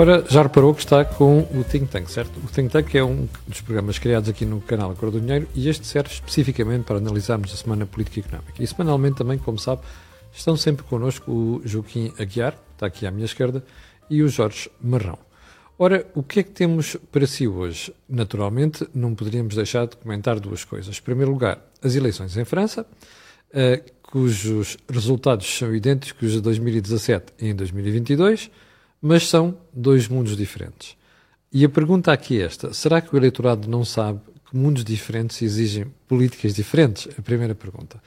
Ora, já reparou que está com o Think Tank, certo? O Think Tank é um dos programas criados aqui no canal Cor do Dinheiro e este serve especificamente para analisarmos a semana política e económica. E semanalmente também, como sabe, estão sempre connosco o Joaquim Aguiar, está aqui à minha esquerda, e o Jorge Marrão. Ora, o que é que temos para si hoje? Naturalmente, não poderíamos deixar de comentar duas coisas. Em primeiro lugar, as eleições em França, uh, cujos resultados são idênticos de 2017 e em 2022 mas são dois mundos diferentes. E a pergunta aqui é esta: será que o eleitorado não sabe que mundos diferentes exigem políticas diferentes? A primeira pergunta.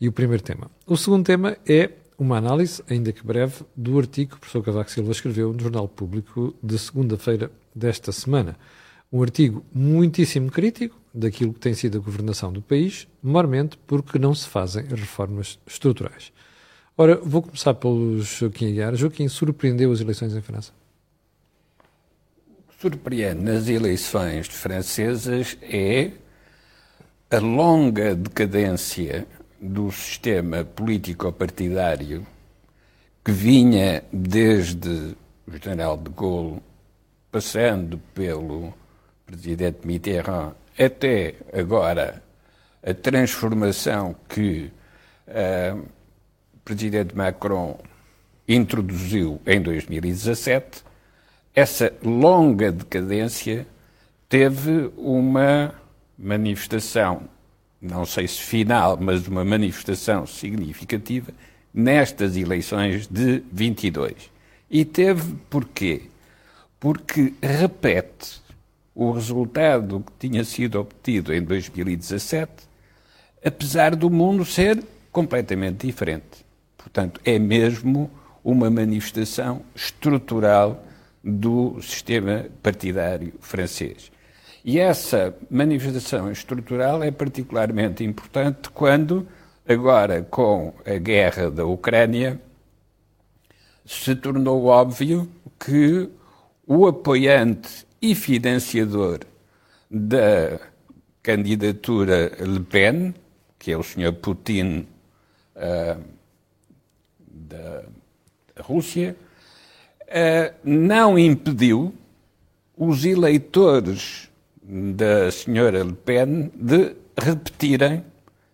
E o primeiro tema. O segundo tema é uma análise, ainda que breve, do artigo que o professor Cavaco Silva escreveu no Jornal Público de segunda-feira desta semana. Um artigo muitíssimo crítico daquilo que tem sido a governação do país, maiormente porque não se fazem reformas estruturais. Ora, vou começar pelo Joaquim Aguiar. Joaquim, surpreendeu as eleições em França? O que surpreende nas eleições francesas é a longa decadência do sistema político-partidário que vinha desde o general de Gaulle, passando pelo presidente Mitterrand, até agora a transformação que uh, presidente Macron introduziu em 2017, essa longa decadência teve uma manifestação, não sei se final, mas uma manifestação significativa nestas eleições de 22. E teve porquê? Porque repete o resultado que tinha sido obtido em 2017, apesar do mundo ser completamente diferente. Portanto, é mesmo uma manifestação estrutural do sistema partidário francês. E essa manifestação estrutural é particularmente importante quando, agora com a guerra da Ucrânia, se tornou óbvio que o apoiante e financiador da candidatura Le Pen, que é o Sr. Putin, uh, da Rússia, uh, não impediu os eleitores da senhora Le Pen de repetirem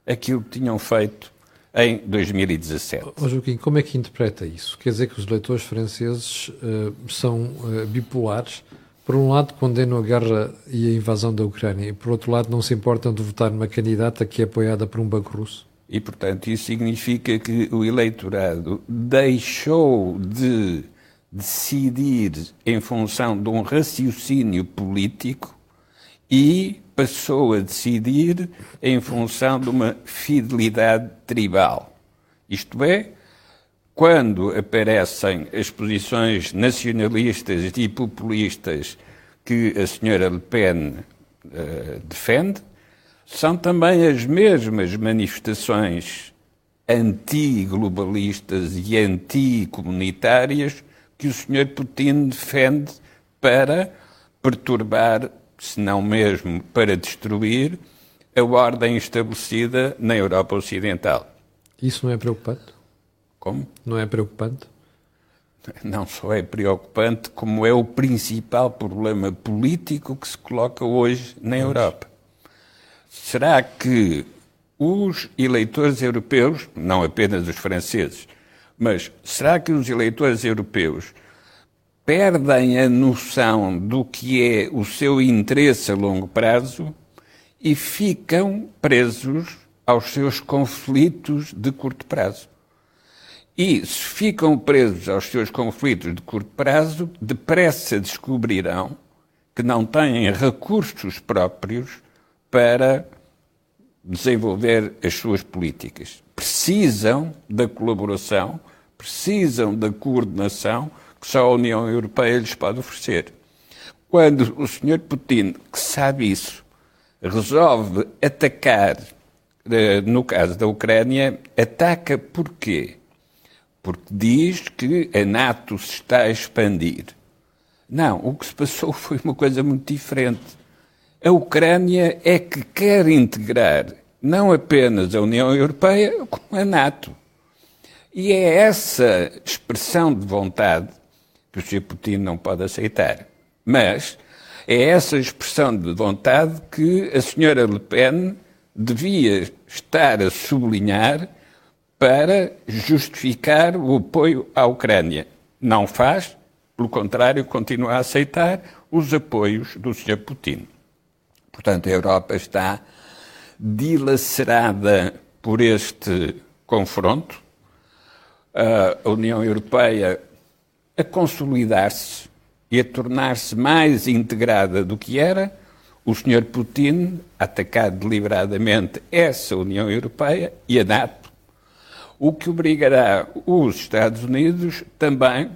aquilo que tinham feito em 2017. Oh, Joaquim, como é que interpreta isso? Quer dizer que os eleitores franceses uh, são uh, bipolares? Por um lado, condenam a guerra e a invasão da Ucrânia, e por outro lado, não se importam de votar numa candidata que é apoiada por um banco russo? E, portanto, isso significa que o eleitorado deixou de decidir em função de um raciocínio político e passou a decidir em função de uma fidelidade tribal. Isto é, quando aparecem as posições nacionalistas e populistas que a senhora Le Pen uh, defende, são também as mesmas manifestações anti-globalistas e anti-comunitárias que o Sr. Putin defende para perturbar, se não mesmo para destruir, a ordem estabelecida na Europa Ocidental. Isso não é preocupante? Como? Não é preocupante? Não só é preocupante, como é o principal problema político que se coloca hoje na Europa. Será que os eleitores europeus, não apenas os franceses, mas será que os eleitores europeus perdem a noção do que é o seu interesse a longo prazo e ficam presos aos seus conflitos de curto prazo? E se ficam presos aos seus conflitos de curto prazo, depressa descobrirão que não têm recursos próprios para desenvolver as suas políticas. Precisam da colaboração, precisam da coordenação que só a União Europeia lhes pode oferecer. Quando o Sr. Putin, que sabe isso, resolve atacar, eh, no caso da Ucrânia, ataca porquê? Porque diz que a NATO se está a expandir. Não, o que se passou foi uma coisa muito diferente a Ucrânia é que quer integrar não apenas a União Europeia, como a NATO. E é essa expressão de vontade que o Sr. Putin não pode aceitar. Mas é essa expressão de vontade que a senhora Le Pen devia estar a sublinhar para justificar o apoio à Ucrânia. Não faz, pelo contrário, continua a aceitar os apoios do Sr. Putin. Portanto, a Europa está dilacerada por este confronto. A União Europeia a consolidar-se e a tornar-se mais integrada do que era, o Sr. Putin a atacar deliberadamente essa União Europeia e a NATO, o que obrigará os Estados Unidos também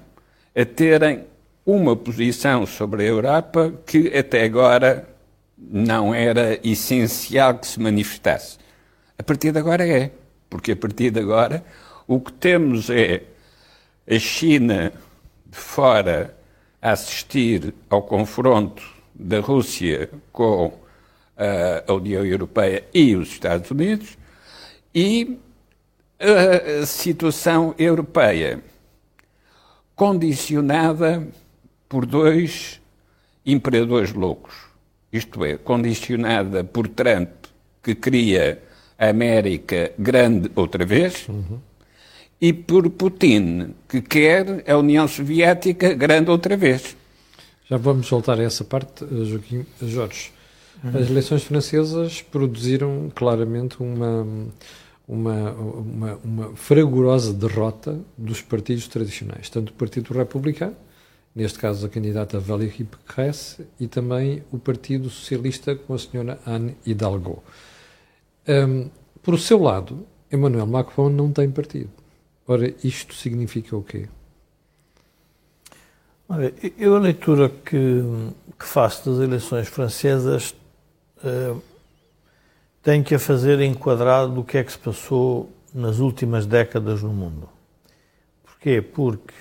a terem uma posição sobre a Europa que até agora não era essencial que se manifestasse. A partir de agora é, porque a partir de agora o que temos é a China de fora a assistir ao confronto da Rússia com a União Europeia e os Estados Unidos e a situação europeia condicionada por dois imperadores loucos, isto é, condicionada por Trump, que cria a América grande outra vez, uhum e por Putin, que quer a União Soviética grande outra vez. Já vamos voltar a essa parte, eh, Joaquim eh, Jorge. As eleições francesas produziram claramente uma, uma, uma, uma fragorosa derrota dos partidos tradicionais, tanto o Partido Republicano, neste caso a candidata Valérie Pécresse, e também o Partido Socialista com a senhora Anne Hidalgo. Um, por seu lado, Emmanuel Macron não tem partido. Ora, isto significa o quê? Olha, eu a leitura que, que faço das eleições francesas uh, tenho que a fazer enquadrado do que é que se passou nas últimas décadas no mundo. Porquê? Porque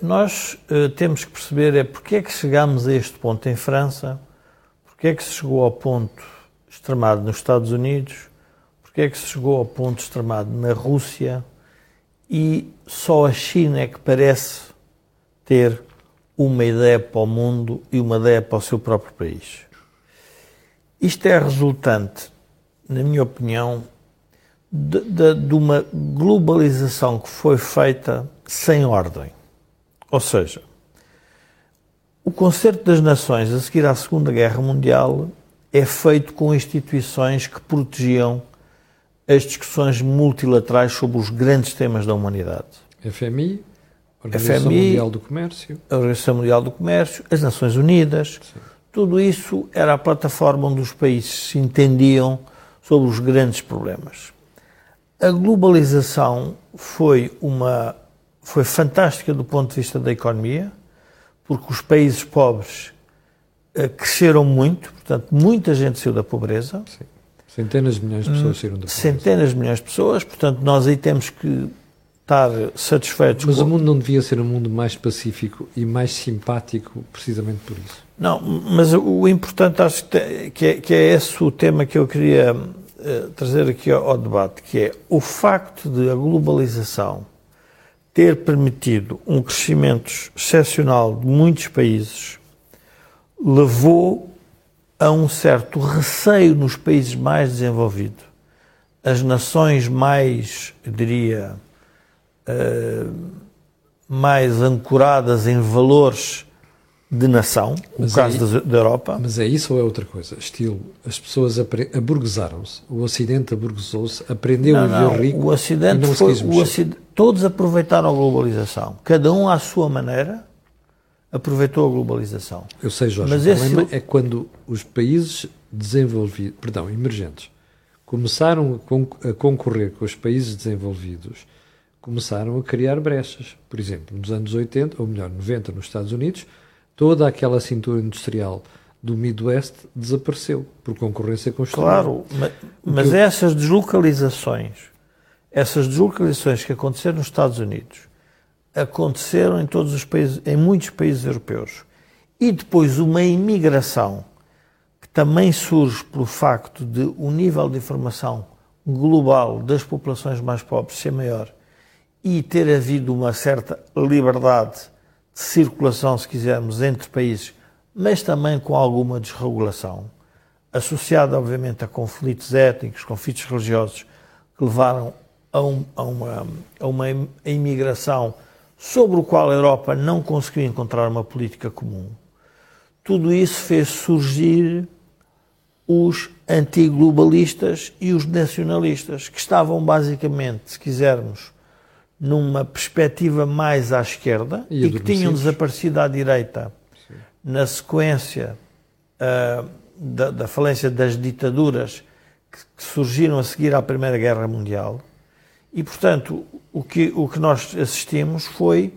nós uh, temos que perceber é porque é que chegámos a este ponto em França, porque é que se chegou ao ponto extremado nos Estados Unidos, porque é que se chegou ao ponto extremado na Rússia, e só a China é que parece ter uma ideia para o mundo e uma ideia para o seu próprio país. Isto é resultante, na minha opinião, de, de, de uma globalização que foi feita sem ordem. Ou seja, o Concerto das Nações, a seguir à Segunda Guerra Mundial, é feito com instituições que protegiam as discussões multilaterais sobre os grandes temas da humanidade. FMI, Organização FMI, Mundial do Comércio. A Organização Mundial do Comércio, as Nações Unidas. Sim. Tudo isso era a plataforma onde os países se entendiam sobre os grandes problemas. A globalização foi uma foi fantástica do ponto de vista da economia, porque os países pobres uh, cresceram muito, portanto, muita gente saiu da pobreza. Sim. Centenas de milhões de pessoas saíram da pobreza. Centenas de milhões de pessoas, portanto, nós aí temos que estar satisfeitos. Mas com... o mundo não devia ser um mundo mais pacífico e mais simpático precisamente por isso? Não, mas o importante acho que é, que é esse o tema que eu queria uh, trazer aqui ao, ao debate, que é o facto de a globalização ter permitido um crescimento excepcional de muitos países levou a um certo receio nos países mais desenvolvidos. As nações mais, eu diria, uh, mais ancoradas em valores de nação, mas o caso é, da, Europa. Mas é isso ou é outra coisa? Estilo, as pessoas aburguesaram-se, o Ocidente aburguesou-se, aprendeu não, a viver rico o Ocidente não foi, o Ocidente, Todos aproveitaram a globalização, cada um à sua maneira, aproveitou a globalização. Eu sei, Jorge, Mas o esse... problema é quando os países desenvolvidos, perdão, emergentes, começaram a concorrer com os países desenvolvidos, começaram a criar brechas. Por exemplo, nos anos 80, ou melhor, 90 nos Estados Unidos, toda aquela cintura industrial do Midwest desapareceu por concorrência com os Claro, mas, mas eu... essas deslocalizações, essas deslocalizações que aconteceram nos Estados Unidos, aconteceram em todos os países, em muitos países europeus. E depois uma imigração que também surge pelo facto de o nível de informação global das populações mais pobres ser maior e ter havido uma certa liberdade circulação, se quisermos, entre países, mas também com alguma desregulação, associada, obviamente, a conflitos étnicos, conflitos religiosos, que levaram a, um, a, uma, a uma imigração sobre o qual a Europa não conseguiu encontrar uma política comum. Tudo isso fez surgir os antiglobalistas e os nacionalistas, que estavam basicamente, se quisermos, numa perspectiva mais à esquerda e, e que tinham desaparecido à direita Sim. na sequência uh, da, da, falência das ditaduras que, que, surgiram a seguir à Primeira Guerra Mundial. E, portanto, o que, o que nós assistimos foi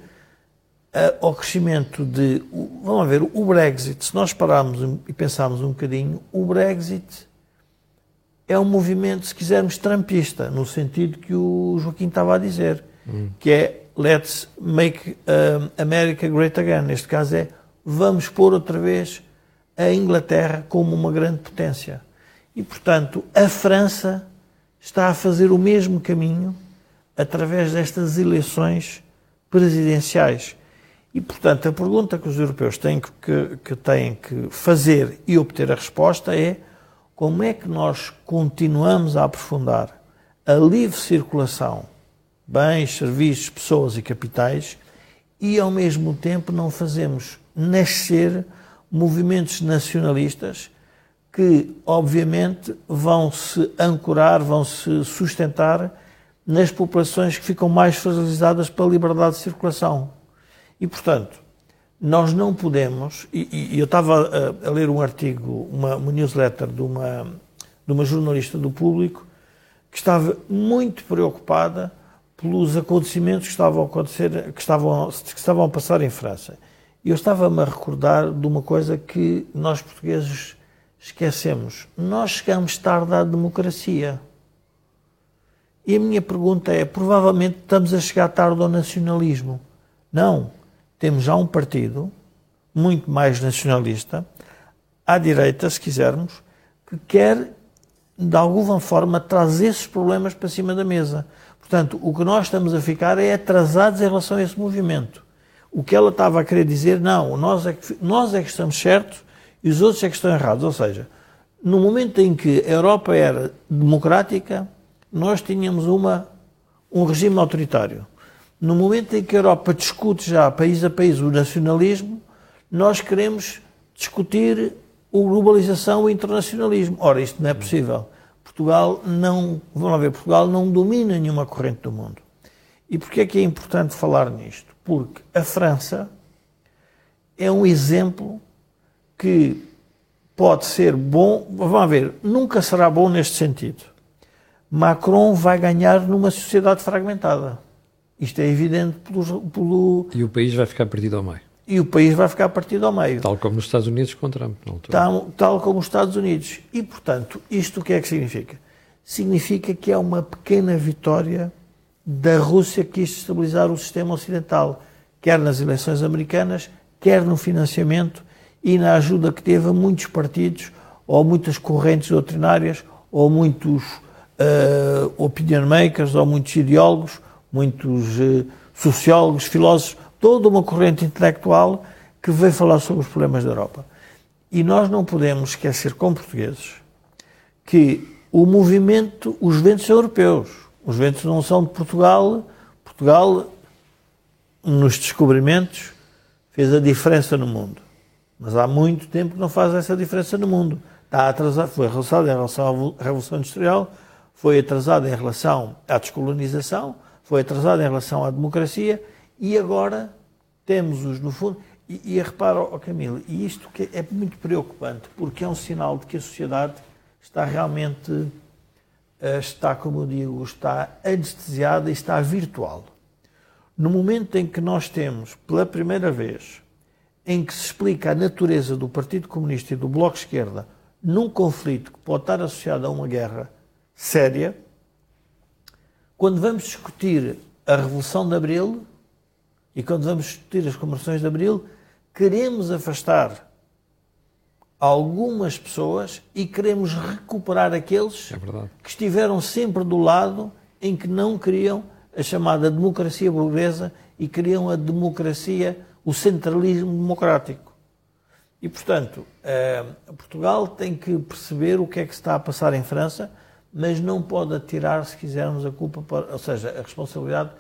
uh, ao crescimento de. Vamos ver, o Brexit, se nós pararmos e pensarmos um bocadinho, o Brexit é um movimento, se quisermos, trampista, no sentido que o Joaquim estava a dizer hum. que é Let's Make America Great Again. Neste caso é vamos pôr outra vez a Inglaterra como uma grande potência. E, portanto, a França está a fazer o mesmo caminho através destas eleições presidenciais. E, portanto, a pergunta que os europeus têm que, que, têm que fazer e obter a resposta é como é que nós continuamos a aprofundar a livre circulação bens, serviços, pessoas e capitais, e ao mesmo tempo não fazemos nascer movimentos nacionalistas que, obviamente, vão se ancorar, vão se sustentar nas populações que ficam mais fragilizadas pela liberdade de circulação. E, portanto, nós não podemos. E, e eu estava a, a, ler um artigo, uma, uma newsletter de uma, de uma jornalista do público que estava muito preocupada pelos acontecimentos que estavam a acontecer, que estavam, que estavam a passar em França. Eu estava-me a recordar de uma coisa que nós portugueses esquecemos. Nós chegamos tarde à democracia. E a minha pergunta é: provavelmente estamos a chegar tarde ao nacionalismo. Não. Temos já um partido muito mais nacionalista, à direita, se quisermos, que quer, de alguma forma, trazer esses problemas para cima da mesa. Portanto, o que nós estamos a ficar é atrasados em relação a esse movimento. O que ela estava a querer dizer, não, nós é que, nós é que estamos certos e os outros é que estão errados. Ou seja, no momento em que a Europa era democrática, nós tínhamos uma, um regime autoritário. No momento em que a Europa discute já, país a país, o nacionalismo, nós queremos discutir a globalização e o internacionalismo. Ora, isto não é possível. Portugal não, vamos ver, Portugal não domina nenhuma corrente do mundo. E porquê é que é importante falar nisto? Porque a França é um exemplo que pode ser bom, vamos ver, nunca será bom neste sentido. Macron vai ganhar numa sociedade fragmentada. Isto é evidente pelo, pelo... E o país vai ficar perdido ao meio e o país vai ficar partido ao meio. Tal como nos Estados Unidos com Trump. Tal, tal como os Estados Unidos. E, portanto, isto o que é que significa? Significa que é uma pequena vitória da Rússia que quis estabilizar o sistema ocidental, quer nas eleições americanas, quer no financiamento e na ajuda que teve a muitos partidos, ou muitas correntes doutrinárias, ou muitos uh, opinion makers, ou muitos ideólogos, muitos uh, sociólogos, filósofos, toda uma corrente intelectual que veio falar sobre os problemas da Europa. E nós não podemos esquecer, como portugueses, que o movimento, os ventos são europeus. Os ventos não são de Portugal. Portugal, nos descobrimentos, fez a diferença no mundo. Mas há muito tempo que não faz essa diferença no mundo. Está atrasado, foi atrasado em relação à Revolução Industrial, foi atrasado em relação à descolonização, foi atrasado em relação à democracia e agora temos-os, no fundo, e, e repara, oh Camilo, e isto que é muito preocupante, porque é um sinal de que a sociedade está realmente, eh, está, como eu digo, está anestesiada e está virtual. No momento em que nós temos, pela primeira vez, em que se explica a natureza do Partido Comunista e do Bloco Esquerda num conflito que pode estar associado a uma guerra séria, quando vamos discutir a Revolução de Abril, e quando vamos discutir as comemorações de Abril, queremos afastar algumas pessoas e queremos recuperar aqueles é que estiveram sempre do lado em que não queriam a chamada democracia burguesa e queriam a democracia o centralismo democrático. E, portanto, eh, Portugal tem que perceber o que é que está a passar em França, mas não pode atirar, se quisermos, a culpa, para, ou seja, a responsabilidade,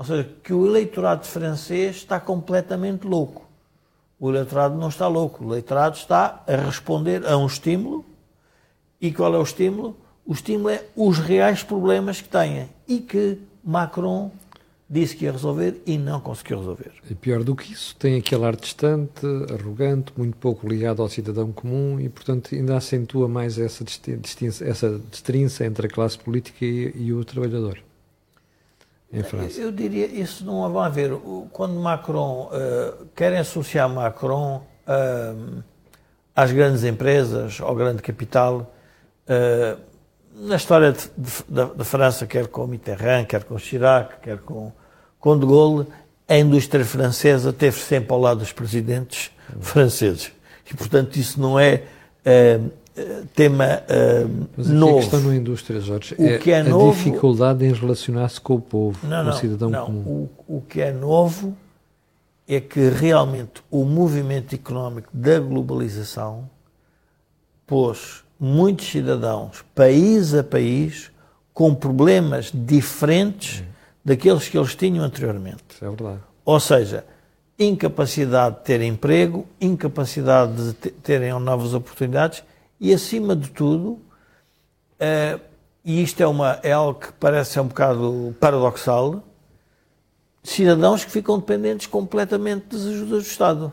ou seja, que o eleitorado francês está completamente louco. O eleitorado não está louco, o eleitorado está a responder a um estímulo. E qual é o estímulo? O estímulo é os reais problemas que têm e que Macron disse que ia resolver e não conseguiu resolver. E pior do que isso, tem aquele ar distante, arrogante, muito pouco ligado ao cidadão comum e, portanto, ainda acentua mais essa, distinça, essa destrinça entre a classe política e, e o trabalhador. Em França. Eu diria, isso não vai haver. Quando Macron, uh, querem associar Macron uh, às grandes empresas, ao grande capital, uh, na história da França, quer com Mitterrand, quer com Chirac, quer com com De Gaulle, a indústria francesa teve sempre ao lado dos presidentes franceses. E, portanto, isso não é tema uh, Mas novo. a questão na indústria, Jorge, o é, que é a novo... dificuldade em relacionar-se com o povo, não, com o cidadão não. comum. O, o que é novo é que realmente o movimento económico da globalização pôs muitos cidadãos, país a país, com problemas diferentes daqueles que eles tinham anteriormente. Isso é verdade. Ou seja, incapacidade de ter emprego, incapacidade de terem novas oportunidades e, acima de tudo, uh, e isto é, uma, é algo que parece ser um bocado paradoxal, cidadãos que ficam dependentes completamente das ajudas do Estado.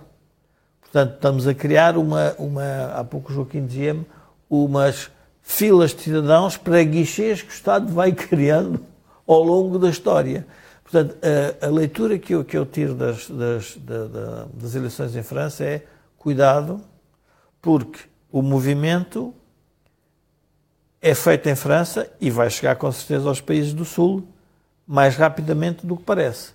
Portanto, estamos a criar uma, uma há pouco o Joaquim dizia-me, umas filas de cidadãos para guichês que o Estado vai criando ao longo da história. Portanto, a, a leitura que eu, que eu tiro das, das, da, das eleições em França é cuidado, porque o movimento é feito em França e vai chegar com certeza aos países do Sul mais rapidamente do que parece.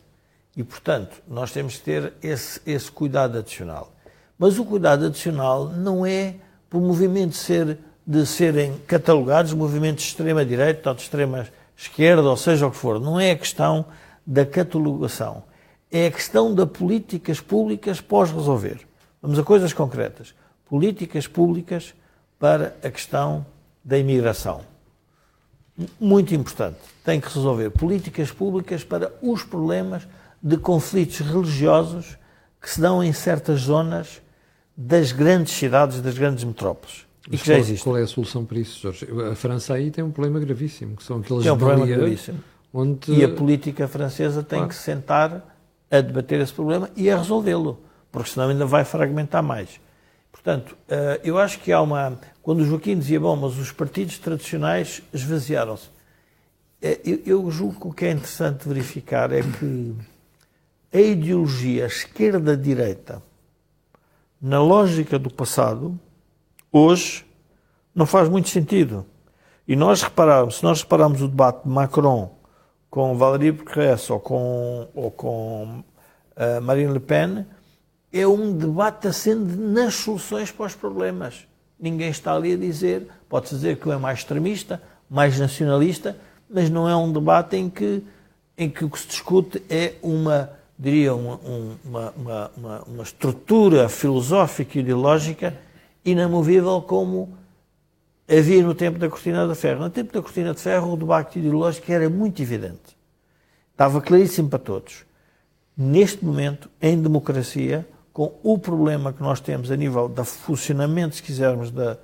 E, portanto, nós temos que ter esse, esse cuidado adicional. Mas o cuidado adicional não é por movimentos ser, de serem catalogados movimentos de extrema-direita ou de extrema esquerda, ou seja o que for. Não é a questão da catalogação. É a questão das políticas públicas pós-resolver. Vamos a coisas concretas. Políticas públicas para a questão da imigração. Muito importante. Tem que resolver políticas públicas para os problemas de conflitos religiosos que se dão em certas zonas das grandes cidades, das grandes metrópoles. E que já existe. Qual é a solução para isso, Jorge? A França aí tem um problema gravíssimo, que são aqueles tem um problema gravíssimo. Onde... E a política francesa tem claro. que sentar a debater esse problema e a resolvê-lo, porque senão ainda vai fragmentar mais. Portanto, eh, eu acho que há uma. Quando o Joaquim dizia, bom, mas os partidos tradicionais esvaziaram-se. Eh, eu julgo que o que é interessante verificar é que a ideologia esquerda-direita, na lógica do passado, hoje não faz muito sentido. E nós repararmos, se nós repararmos o debate de Macron com Valérie Pécresse ou com, ou com uh, Marine Le Pen, é um debate assente nas soluções para os problemas. Ninguém está ali a dizer, pode-se dizer que é mais extremista, mais nacionalista, mas não é um debate em que, em que o que se discute é uma, diria, uma, uma, uma, uma estrutura filosófica e ideológica inamovível como havia no tempo da Cortina de Ferro. No tempo da Cortina de Ferro, o debate ideológico era muito evidente. Estava claríssimo para todos. Neste momento, em democracia, com o problema que nós temos a nível do funcionamento, se quisermos, da,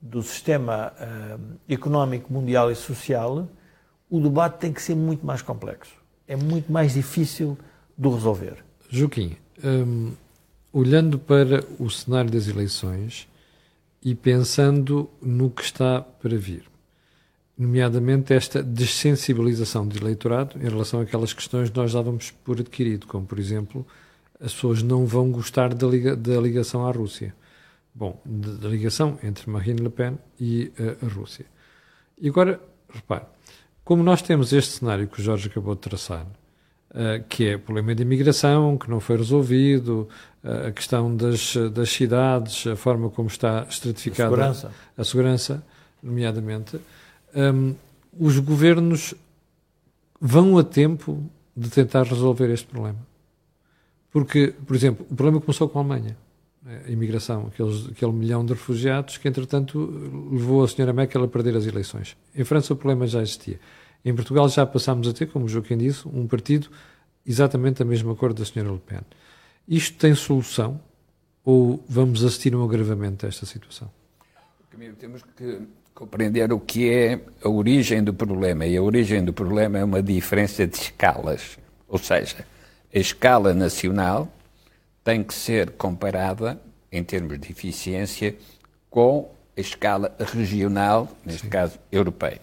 do sistema uh, económico mundial e social, o debate tem que ser muito mais complexo. É muito mais difícil de resolver. Joaquim, um, olhando para o cenário das eleições, e pensando no que está para vir. Nomeadamente esta dessensibilização do eleitorado em relação àquelas questões que nós dávamos por adquirido, como por exemplo, as pessoas não vão gostar da, liga, da ligação à Rússia. Bom, da ligação entre Marine Le Pen e uh, a Rússia. E agora, repare, como nós temos este cenário que o Jorge acabou de traçar, uh, que é o problema de imigração, que não foi resolvido, a questão das, das cidades, a forma como está estratificada a segurança, a segurança nomeadamente, um, os governos vão a tempo de tentar resolver este problema. Porque, por exemplo, o problema começou com a Alemanha. A imigração, aqueles, aquele milhão de refugiados que, entretanto, levou a senhora Merkel a perder as eleições. Em França o problema já existia. Em Portugal já passámos a ter, como Joaquim disse, um partido exatamente da mesma cor da senhora Le Pen. Isto tem solução ou vamos assistir a um agravamento desta situação? Temos que compreender o que é a origem do problema. E a origem do problema é uma diferença de escalas. Ou seja, a escala nacional tem que ser comparada, em termos de eficiência, com a escala regional, neste Sim. caso europeia.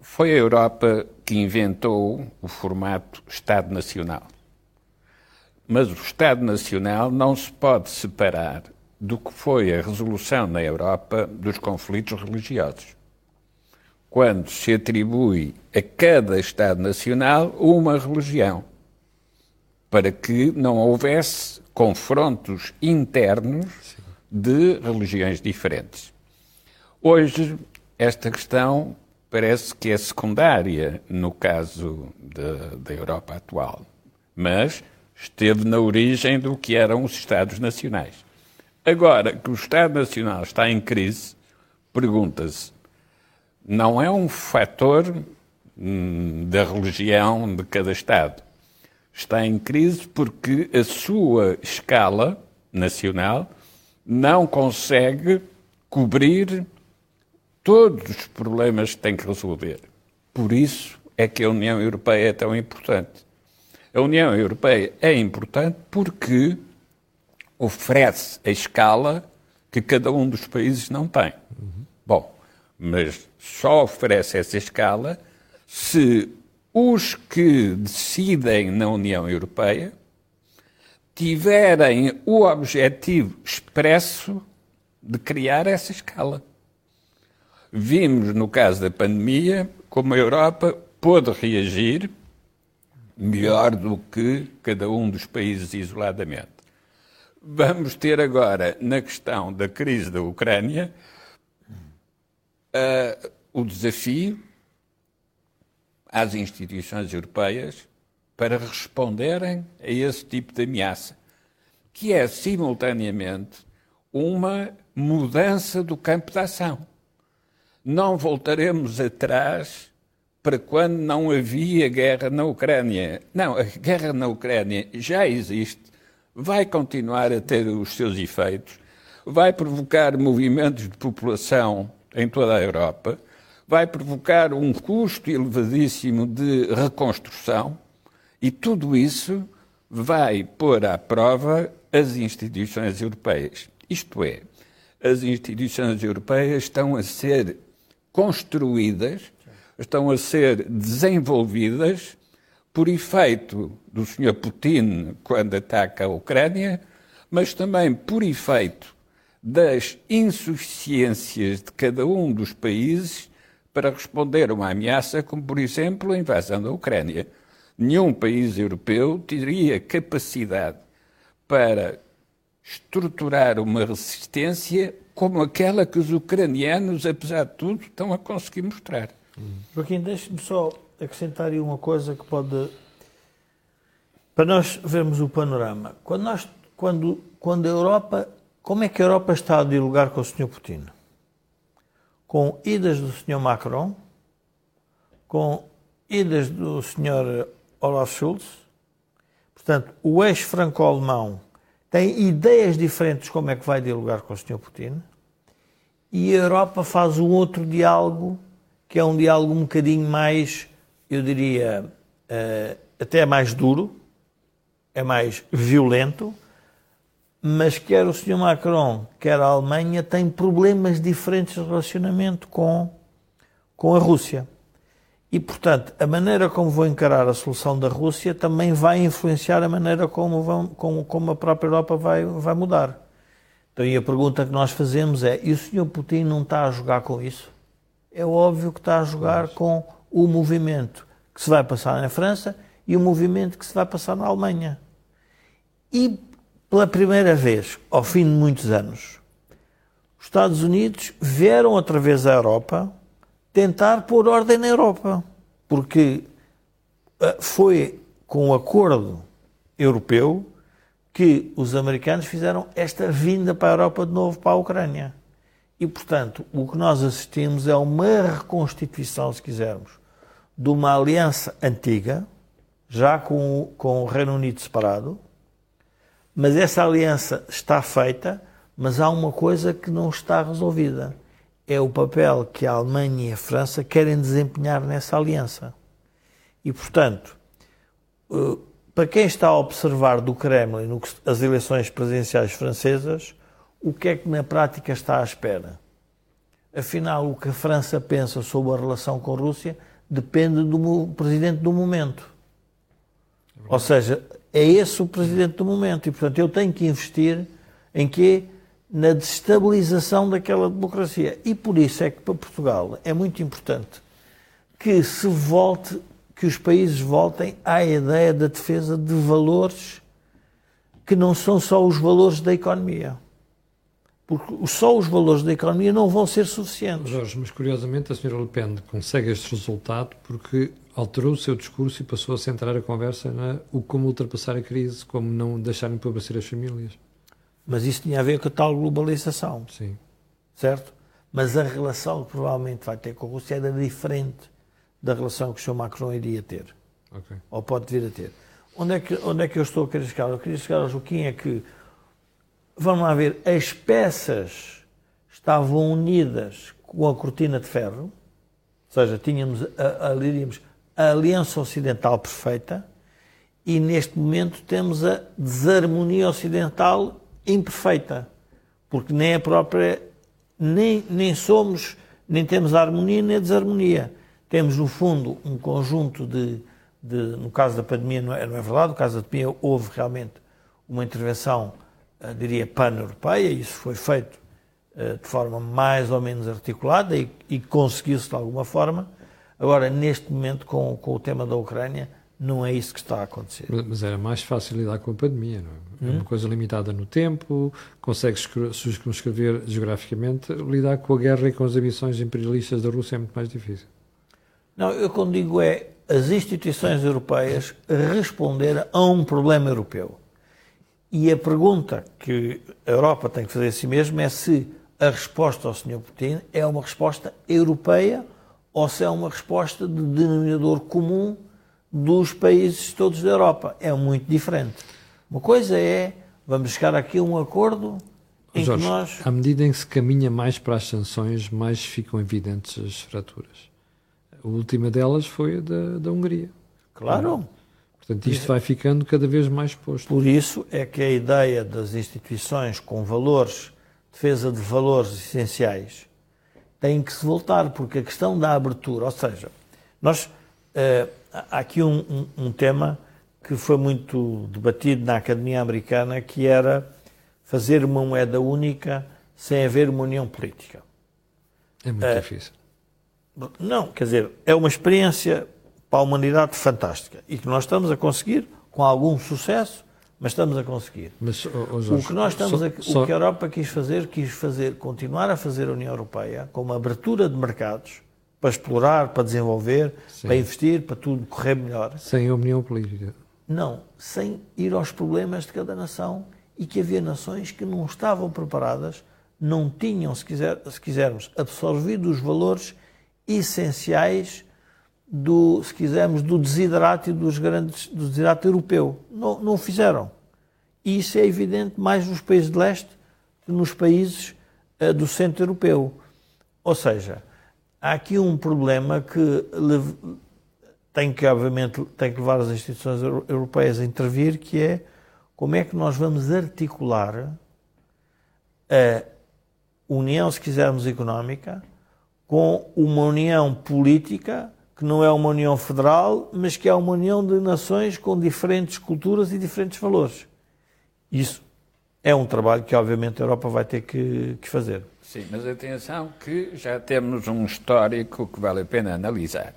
Foi a Europa que inventou o formato Estado-Nacional. Mas o Estado Nacional não se pode separar do que foi a resolução na Europa dos conflitos religiosos. Quando se atribui a cada Estado Nacional uma religião, para que não houvesse confrontos internos de religiões diferentes. Hoje, esta questão parece que é secundária no caso da Europa atual, mas esteve na origem do que eram os Estados Nacionais. Agora que o Estado Nacional está em crise, pergunta-se: não é um fator hum, da religião de cada Estado. Está em crise porque a sua escala nacional não consegue cobrir todos os problemas que tem que resolver. Por isso é que a União Europeia é tão importante. A União Europeia é importante porque oferece a escala que cada um dos países não tem. Uhum. Bom, mas só oferece essa escala se os que decidem na União Europeia tiverem o objetivo expresso de criar essa escala. Vimos, no caso da pandemia, como a Europa pôde reagir melhor do que cada um dos países isoladamente. Vamos ter agora, na questão da crise da Ucrânia, uh, o desafio às instituições europeias para responderem a esse tipo de ameaça, que é simultaneamente uma mudança do campo de ação. Não voltaremos atrás para quando não havia guerra na Ucrânia. Não, a guerra na Ucrânia já existe, vai continuar a ter os seus efeitos, vai provocar movimentos de população em toda a Europa, vai provocar um custo elevadíssimo de reconstrução e tudo isso vai pôr à prova as instituições europeias. Isto é, as instituições europeias estão a ser construídas estão a ser desenvolvidas por efeito do Sr. Putin quando ataca a Ucrânia, mas também por efeito das insuficiências de cada um dos países para responder a uma ameaça como, por exemplo, a invasão da Ucrânia. Nenhum país europeu teria capacidade para estruturar uma resistência como aquela que os ucranianos, apesar de tudo, estão a conseguir mostrar. Joaquim, deixe-me só acrescentar aí uma coisa que pode. Para nós vermos o panorama. Quando, nós, quando, quando a Europa. Como é que a Europa está a dialogar com o Sr. Putin? Com idas do Sr. Macron, com idas do Sr. Olaf Schulz. Portanto, o ex-franco-alemão tem ideias diferentes como é que vai dialogar com o Sr. Putin. E a Europa faz um outro diálogo que é um diálogo um bocadinho mais, eu diria, uh, até mais duro, é mais violento, mas quer o Sr. Macron, quer a Alemanha, têm problemas diferentes de relacionamento com, com a Rússia. E, portanto, a maneira como vou encarar a solução da Rússia também vai influenciar a maneira como, vão, como, como a própria Europa vai, vai mudar. Então, e a pergunta que nós fazemos é: e o Sr. Putin não está a jogar com isso? é óbvio que está a jogar com o movimento que se vai passar na França e o movimento que se vai passar na Alemanha. E pela primeira vez, ao fim de muitos anos, os Estados Unidos vieram outra vez à Europa tentar pôr ordem na Europa, porque eh, foi com o acordo europeu que os americanos fizeram esta vinda para a Europa de novo, para a Ucrânia. E, portanto, o que nós assistimos é uma reconstituição, se quisermos, de uma aliança antiga, já com, com o Reino Unido separado, mas essa aliança está feita, mas há uma coisa que não está resolvida. É o papel que a Alemanha e a França querem desempenhar nessa aliança. E, portanto, eh, para quem está a observar do Kremlin as eleições presidenciais francesas, o que é que na prática está à espera? Afinal, o que a França pensa sobre a relação com a Rússia depende do presidente do momento. Ou seja, é esse o presidente do momento. E, portanto, eu tenho que investir em quê? Na destabilização daquela democracia. E por isso é que para Portugal é muito importante que se volte que os países voltem à ideia da defesa de valores que não são só os valores da economia. Porque só os valores da economia não vão ser suficientes. Jorge, mas curiosamente a senhora Le Pen consegue este resultado porque alterou o seu discurso e passou a centrar a conversa na o como ultrapassar a crise, como não deixar empobrecer as famílias. Mas isso tinha a ver com a tal globalização. Sim. Certo? Mas a relação que provavelmente vai ter com a Rússia era diferente da relação que o Sr. Macron iria ter. Okay. Ou pode vir a ter. Onde é, que, onde é que eu estou a querer chegar? Eu queria chegar ao Joaquim é que, vamos lá ver, as peças estavam unidas com a cortina de ferro, ou seja, tínhamos, a, a, a aliança ocidental perfeita, e neste momento temos a desarmonia ocidental imperfeita, porque nem a própria, nem, nem somos, nem temos a harmonia nem a desarmonia. Temos, no fundo, um conjunto de, de no caso da pandemia, não é, não é, verdade, no caso da pandemia houve realmente uma intervenção, diria, pan-europeia, isso foi feito uh, de forma mais ou menos articulada e, e conseguiu-se de alguma forma. Agora, neste momento, com, com o tema da Ucrânia, não é isso que está a acontecer. Mas era mais fácil lidar com a pandemia, não é? É uma hum? coisa limitada no tempo, consegue circunscrever geograficamente. Lidar com a guerra e com as ambições imperialistas da Rússia é muito mais difícil. Não, eu quando digo é as instituições europeias responder a um problema europeu. E a pergunta que a Europa tem que fazer a si mesma é se a resposta ao Sr. Putin é uma resposta europeia ou se é uma resposta de denominador comum dos países todos da Europa. É muito diferente. Uma coisa é, vamos chegar aqui a um acordo em Jorge, que nós... À medida em que se caminha mais para as sanções, mais ficam evidentes as fraturas. A última delas foi a da, da Hungria. Claro. Portanto, isto vai ficando cada vez mais exposto. Por isso é que a ideia das instituições com valores, defesa de valores essenciais, tem que se voltar, porque a questão da abertura, ou seja, nós, uh, há aqui um, um, um, tema que foi muito debatido na Academia Americana, que era fazer uma moeda única sem haver uma união política. É muito uh, difícil. Não, quer dizer, é uma experiência para a humanidade fantástica e que nós estamos a conseguir com algum sucesso, mas estamos a conseguir. Mas, oh, Jorge, o que nós estamos só, a, só... o que a Europa quis fazer, quis fazer, continuar a fazer a União Europeia com uma abertura de mercados para explorar, para desenvolver, Sim. para investir, para tudo correr melhor. Sem a união política. Não, sem ir aos problemas de cada nação e que havia nações que não estavam preparadas, não tinham, se, quiser, se quisermos, absorvido os valores essenciais do, se quisermos, do desidrato dos grandes, do europeu. Não, não o fizeram. E isso é evidente mais nos países de leste que nos países uh, do centro europeu. Ou seja, há aqui um problema que tem que, obviamente, tem que levar as instituições europeias a intervir, que é como é que nós vamos articular a união, se quisermos, económica, com uma união política que não é uma união federal, mas que é uma união de nações com diferentes culturas e diferentes valores. Isso é um trabalho que, obviamente, a Europa vai ter que, que fazer. Sim, mas atenção que já temos um histórico que vale a pena analisar.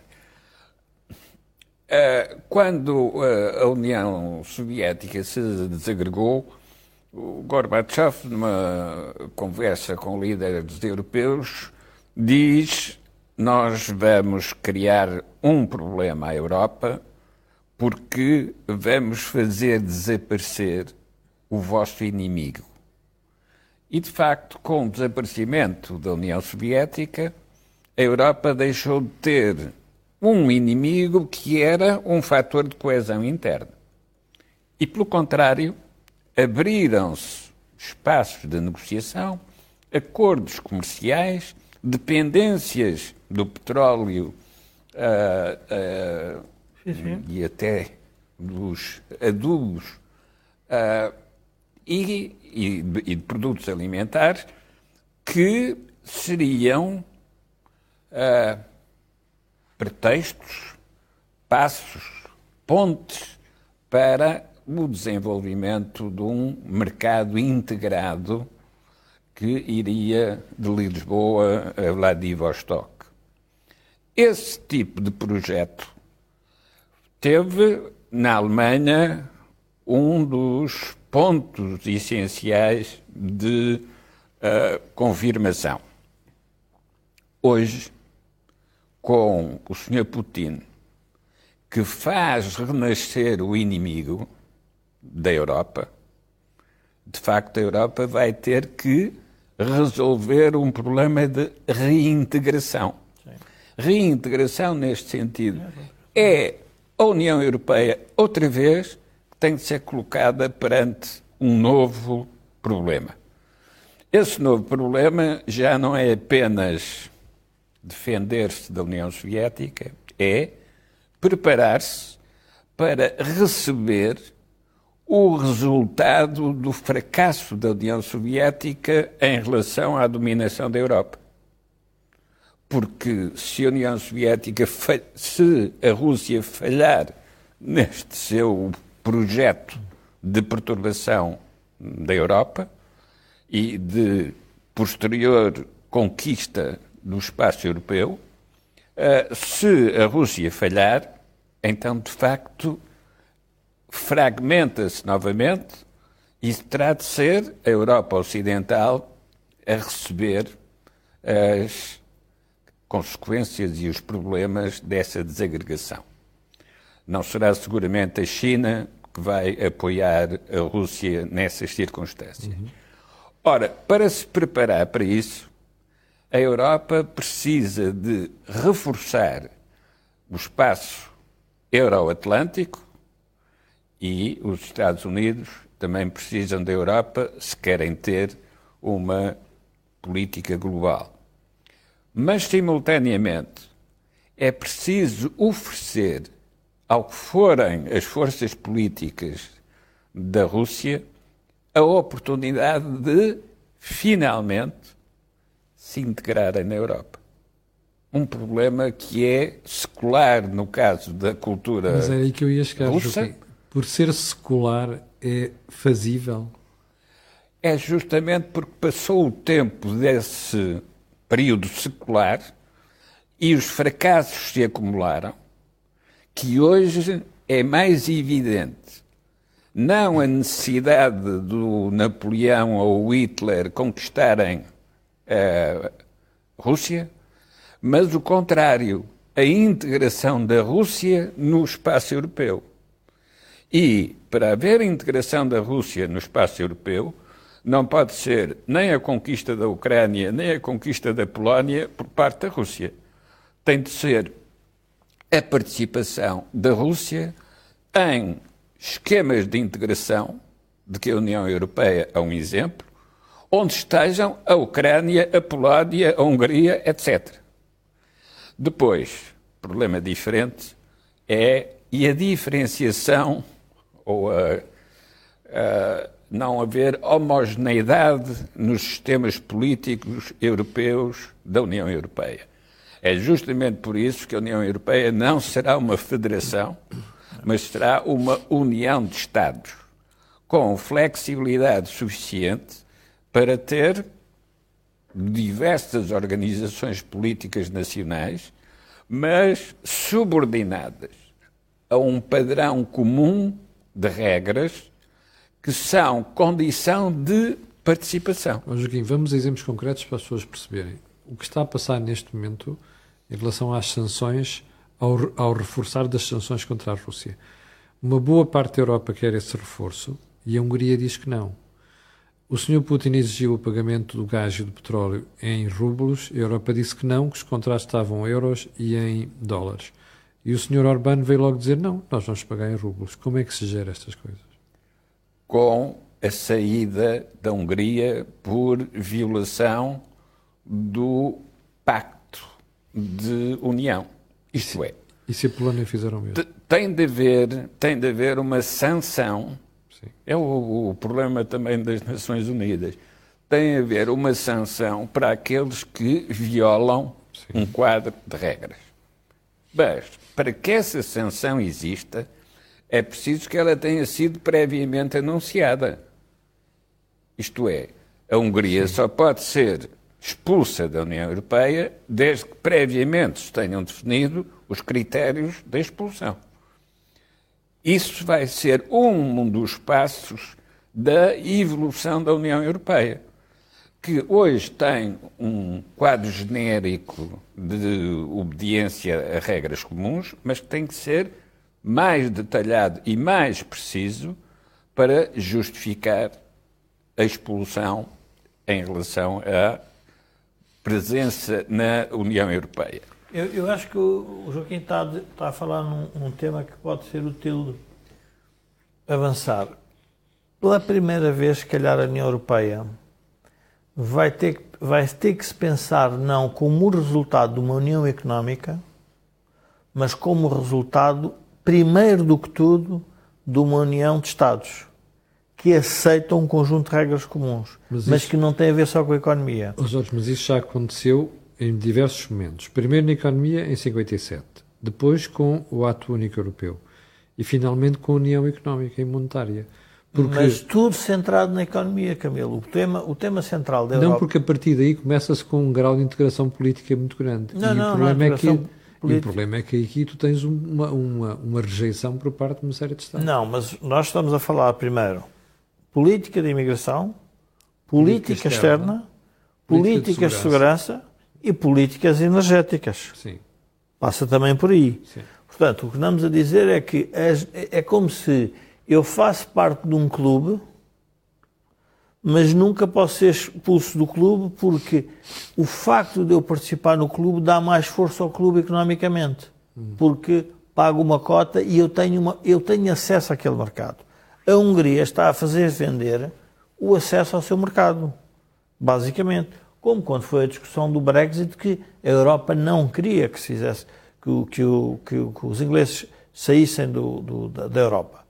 Eh, quando eh, a União Soviética se desagregou, Gorbachev, numa conversa com líderes europeus, diz: Nós vamos criar um problema à Europa porque vamos fazer desaparecer o vosso inimigo. E, de facto, com o desaparecimento da União Soviética, a Europa deixou de ter um inimigo que era um fator de coesão interna. E, pelo contrário, abriram-se espaços de negociação, acordos comerciais, dependências do petróleo uh, uh, e até dos adubos uh, e, e, e, de produtos alimentares que seriam pretextos, passos, pontes para o desenvolvimento de um mercado integrado que iria de Lisboa a Vladivostok. Esse tipo de projeto teve na Alemanha um dos pontos essenciais de uh, confirmação. Hoje, com o Sr. Putin, que faz renascer o inimigo da Europa, de facto a Europa vai ter que resolver um problema de reintegração. Reintegração, neste sentido, é a União Europeia, outra vez, que tem de ser colocada perante um novo problema. Esse novo problema já não é apenas defender-se da União Soviética, é preparar-se para receber o resultado do fracasso da União Soviética em relação à dominação da Europa. Porque se a União Soviética, se a Rússia falhar neste seu projeto de perturbação da Europa e de posterior conquista do espaço europeu, eh, se a Rússia falhar, então de facto fragmenta-se novamente e terá de ser a Europa Ocidental a receber as consequências e os problemas dessa desagregação. Não será seguramente a China que vai apoiar a Rússia nessas circunstâncias. Uhum. Ora, para se preparar para isso, a Europa precisa de reforçar o espaço euroatlântico, e os Estados Unidos também precisam da Europa se querem ter uma política global. Mas, simultaneamente, é preciso oferecer ao que forem as forças políticas da Rússia a oportunidade de, finalmente, se integrarem na Europa. Um problema que é secular no caso da cultura Mas é aí que eu ia chegar, russa por ser secular, é fazível? É justamente porque passou o tempo desse período secular e os fracassos se acumularam, que hoje é mais evidente não a necessidade do Napoleão ou Hitler conquistarem a Rússia, mas o contrário, a integração da Rússia no espaço europeu. E, para haver integração da Rússia no espaço europeu, não pode ser nem a conquista da Ucrânia, nem a conquista da Polónia por parte da Rússia. Tem de ser a participação da Rússia em esquemas de integração, de que a União Europeia é um exemplo, onde estejam a Ucrânia, a Polónia, a Hungria, etc. Depois, problema diferente é e a diferenciação ou a, a não haver homogeneidade nos sistemas políticos europeus da União Europeia. É justamente por isso que a União Europeia não será uma federação, mas será uma união de Estados, com flexibilidade suficiente para ter diversas organizações políticas nacionais, mas subordinadas a um padrão comum de regras que são condição de participação. Bom, Joaquim, vamos a exemplos concretos para as pessoas perceberem. O que está a passar neste momento em relação às sanções, ao, ao reforçar das sanções contra a Rússia. Uma boa parte da Europa quer esse reforço e a Hungria diz que não. O Sr. Putin exigiu o pagamento do gás e do petróleo em rublos, a Europa disse que não, que os contratos estavam em euros e em dólares. E o Sr. Orbán veio logo dizer: não, nós vamos pagar em rublos. Como é que se gera estas coisas? Com a saída da Hungria por violação do Pacto de União. Isto é. E se a Polónia fizeram mesmo? Tem de haver, tem de haver uma sanção. Sim. É o, o problema também das Nações Unidas. Tem de haver uma sanção para aqueles que violam Sim. um quadro de regras. Mas, para que essa sanção exista, é preciso que ela tenha sido previamente anunciada. Isto é, a Hungria só pode ser expulsa da União Europeia desde que previamente se tenham definido os critérios da expulsão. Isso vai ser um dos passos da evolução da União Europeia, que hoje tem um quadro genérico de obediência a regras comuns, mas que tem que ser mais detalhado e mais preciso para justificar a expulsão em relação à presença na União Europeia. Eu, eu acho que o, Joaquim está, está a falar num, tema que pode ser útil avançar. Pela primeira vez, se calhar, a União Europeia vai ter, vai ter que se pensar não como o resultado de uma união económica, mas como resultado, primeiro do que tudo, de uma união de Estados que aceitam um conjunto de regras comuns, Mas mas, isso- que não tem a ver só com a economia. Ó Jorge, mas isso já aconteceu em diversos momentos. Primeiro na economia, em 57. Depois com o Ato Único Europeu. E finalmente com a União Económica e Monetária. Porque, Mas tudo centrado na economia, Camilo. O tema, o tema central da não Europa... porque a partir daí começa-se com um grau de integração política muito grande. Não, e, não, o problema não, é que, e o problema é que aqui tu tens uma, uma, uma rejeição por parte de uma série de Estados. Não, mas nós estamos a falar primeiro política de imigração, política, Política externa, externa, políticas política de de segurança e políticas energéticas. Sim, Passa também por aí. sim. Portanto, o que andamos a dizer é que as- é como se eu faço parte de um clube, mas nunca posso ser expulso do clube porque o facto de eu participar no clube dá mais força ao clube economicamente. Porque pago uma cota e eu tenho, uma, eu tenho acesso àquele mercado. A Hungria está a fazer vender o acesso ao seu mercado, basicamente. Como quando foi a discussão do Brexit, que a Europa não queria que se fizesse, que, que, que que os ingleses saíssem do- do- da, da Europa.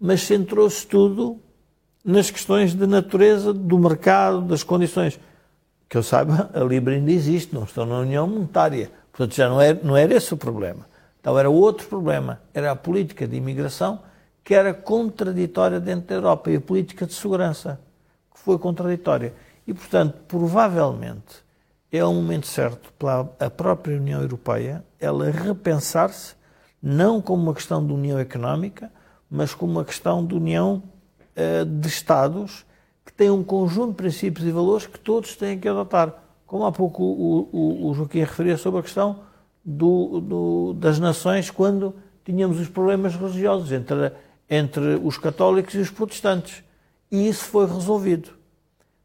Mas centrou-se tudo nas questões de natureza do mercado, das condições. Que eu saiba, a Libra ainda existe, não estão na União Monetária. Portanto, já não era, não era esse o problema. Então era outro problema. Era a política de imigração que era contraditória dentro da Europa e a política de segurança que foi contraditória. E, portanto, provavelmente é um momento certo para a própria União Europeia ela repensar-se não como uma questão de união económica, mas como uma questão de união eh, de Estados que têm um conjunto de princípios e valores que todos têm que adotar. Como há pouco o, o, o Joaquim referia sobre a questão do, do, das nações quando tínhamos os problemas religiosos entre, entre os católicos e os protestantes. E isso foi resolvido.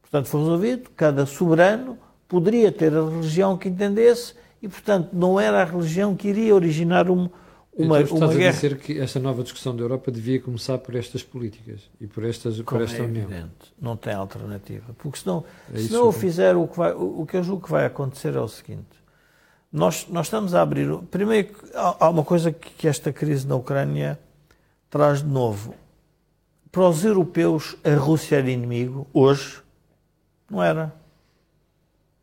Portanto, foi resolvido, cada soberano poderia ter a religião que entendesse e, portanto, não era a religião que iria originar um, uma, então, uma estás a guerra. dizer que esta nova discussão da Europa devia começar por estas políticas e por, estas, por Como esta é União. evidente, não tem alternativa. Porque senão, É se não o que- fizer, o que, vai, o o que eu julgo que vai acontecer é o seguinte. Nós, nós estamos a abrir... Primeiro, há, uma coisa que, que esta crise na Ucrânia traz de novo. Para os europeus, a Rússia era inimigo. Hoje, não era.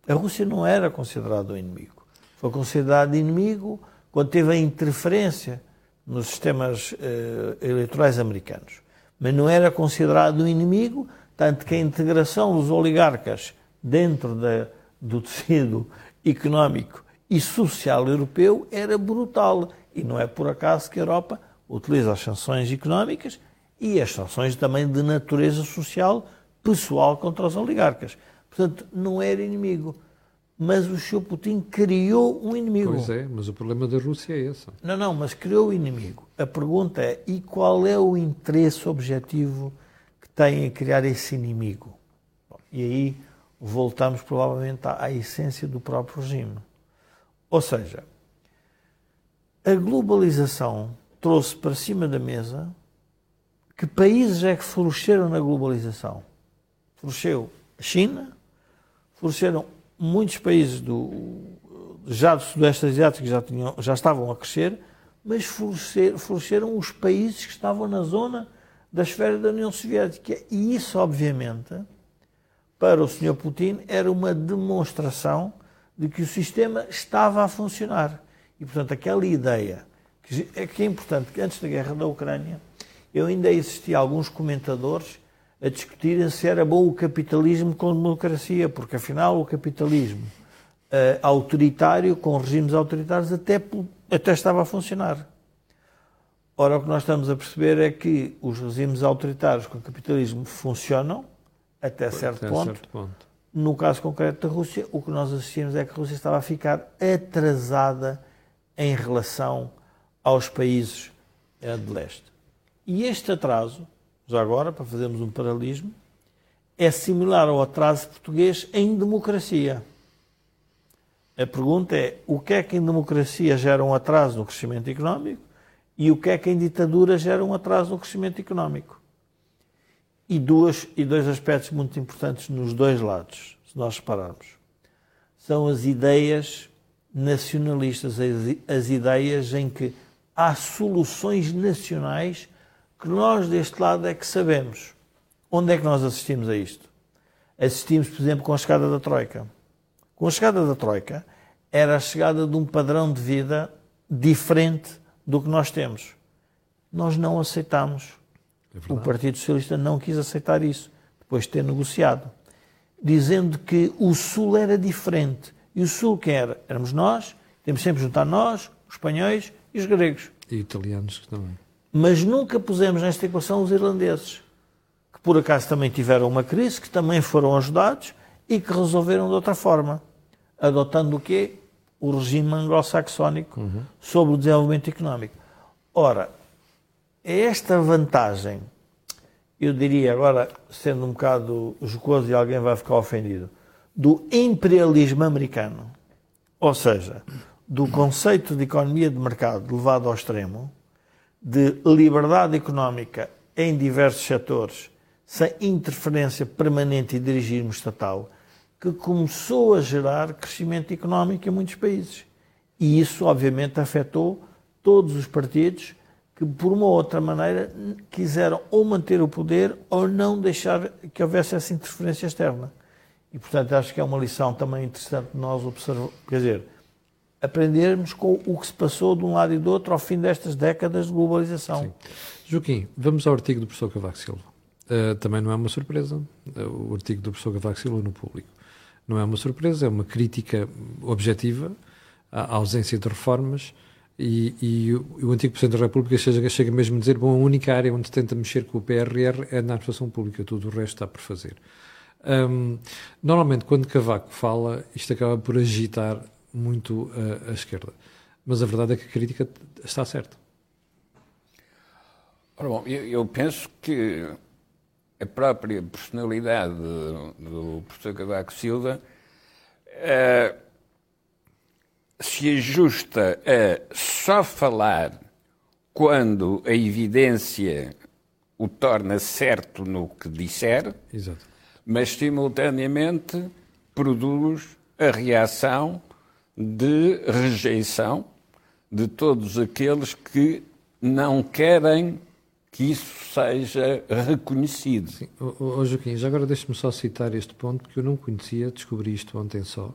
A Rússia não era considerada um inimigo. Foi considerada inimigo quando teve a interferência nos sistemas eh, eleitorais americanos. Mas não era considerado um inimigo, tanto que a integração dos oligarcas dentro da, do tecido económico e social europeu era brutal. E não é por acaso que a Europa utiliza as sanções económicas e as sanções também de natureza social pessoal contra os oligarcas. Portanto, não era inimigo. Mas o Sr. Putin criou um inimigo. Pois é, mas o problema da Rússia é esse. Não, não, mas criou o inimigo. A pergunta é: e qual é o interesse objetivo que têm a criar esse inimigo. Bom, e aí voltamos provavelmente à, à essência do próprio regime. Ou seja, a globalização trouxe para cima da mesa que países é que floresceram na globalização? Floresceu a China, floresceram muitos países do, já do Sudeste Asiático já, tinham, já estavam a crescer, mas floresceram, os países que estavam na zona da esfera da União Soviética. E isso, obviamente, para o Sr. Putin, era uma demonstração de que o sistema estava a funcionar. E, portanto, aquela ideia, que é, que é importante, que antes da guerra da Ucrânia, eu ainda assisti a alguns comentadores a discutirem se era bom o capitalismo com democracia, porque afinal o capitalismo uh, autoritário, com regimes autoritários, até, até estava a funcionar. Ora, o que nós estamos a perceber é que os regimes autoritários com capitalismo funcionam até certo, até ponto. certo ponto. No caso concreto da Rússia, o que nós assistimos é que a Rússia estava a ficar atrasada em relação aos países uh, de leste. E este atraso já agora, para fazermos um paralelismo, é similar ao atraso português em democracia. A pergunta é: o que é que em democracia gera um atraso no crescimento económico e o que é que em ditadura gera um atraso no crescimento económico? E, duas, e dois aspectos muito importantes nos dois lados, se nós repararmos. São as ideias nacionalistas, as, as ideias em que há soluções nacionais que nós deste lado é que sabemos. Onde é que nós assistimos a isto? Assistimos, por exemplo, com a chegada da Troika. Com a chegada da Troika, era a chegada de um padrão de vida diferente do que nós temos. Nós não aceitamos. É o Partido Socialista não quis aceitar isso, depois de ter negociado, dizendo que o Sul era diferente. E o Sul que era? Éramos nós, temos sempre juntar nós, os espanhóis e os gregos. E italianos também mas nunca pusemos nesta equação os irlandeses, que por acaso também tiveram uma crise, que também foram ajudados e que resolveram de outra forma, adotando o quê? O regime anglo-saxónico uhum. sobre o desenvolvimento económico. Ora, é esta vantagem, eu diria agora, sendo um bocado jocoso e alguém vai ficar ofendido, do imperialismo americano, ou seja, do conceito de economia de mercado levado ao extremo, de liberdade económica em diversos setores, sem interferência permanente e dirigismo estatal, que começou a gerar crescimento económico em muitos países. E isso, obviamente, afetou todos os partidos que, por uma ou outra maneira, quiseram ou manter o poder ou não deixar que houvesse essa interferência externa. E, portanto, acho que é uma lição também interessante nós observar, quer dizer, aprendermos com o que se passou de um lado e do outro ao fim destas décadas de globalização. Sim. Joaquim, vamos ao artigo do professor Cavaco Silva. Uh, também não é uma surpresa uh, o artigo do professor Cavaco Silva no público. Não é uma surpresa, é uma crítica objetiva à ausência de reformas e, e o, o, antigo Presidente da República chega, chega, mesmo a dizer bom, a única área onde tenta mexer com o PRR é na administração pública, tudo o resto está por fazer. Um, normalmente, quando Cavaco fala, isto acaba por agitar muito a, a esquerda. Mas a verdade é que a crítica está certa. Ora, bom, eu, eu, penso que a própria personalidade do professor Cavaco Silva uh, se ajusta a só falar quando a evidência o torna certo no que disser, Exato. mas simultaneamente produz a reação de rejeição de todos aqueles que não querem que isso seja reconhecido. Sim. Oh, Joaquim, já agora deixe-me só citar este ponto, porque eu não conhecia, descobri isto ontem só.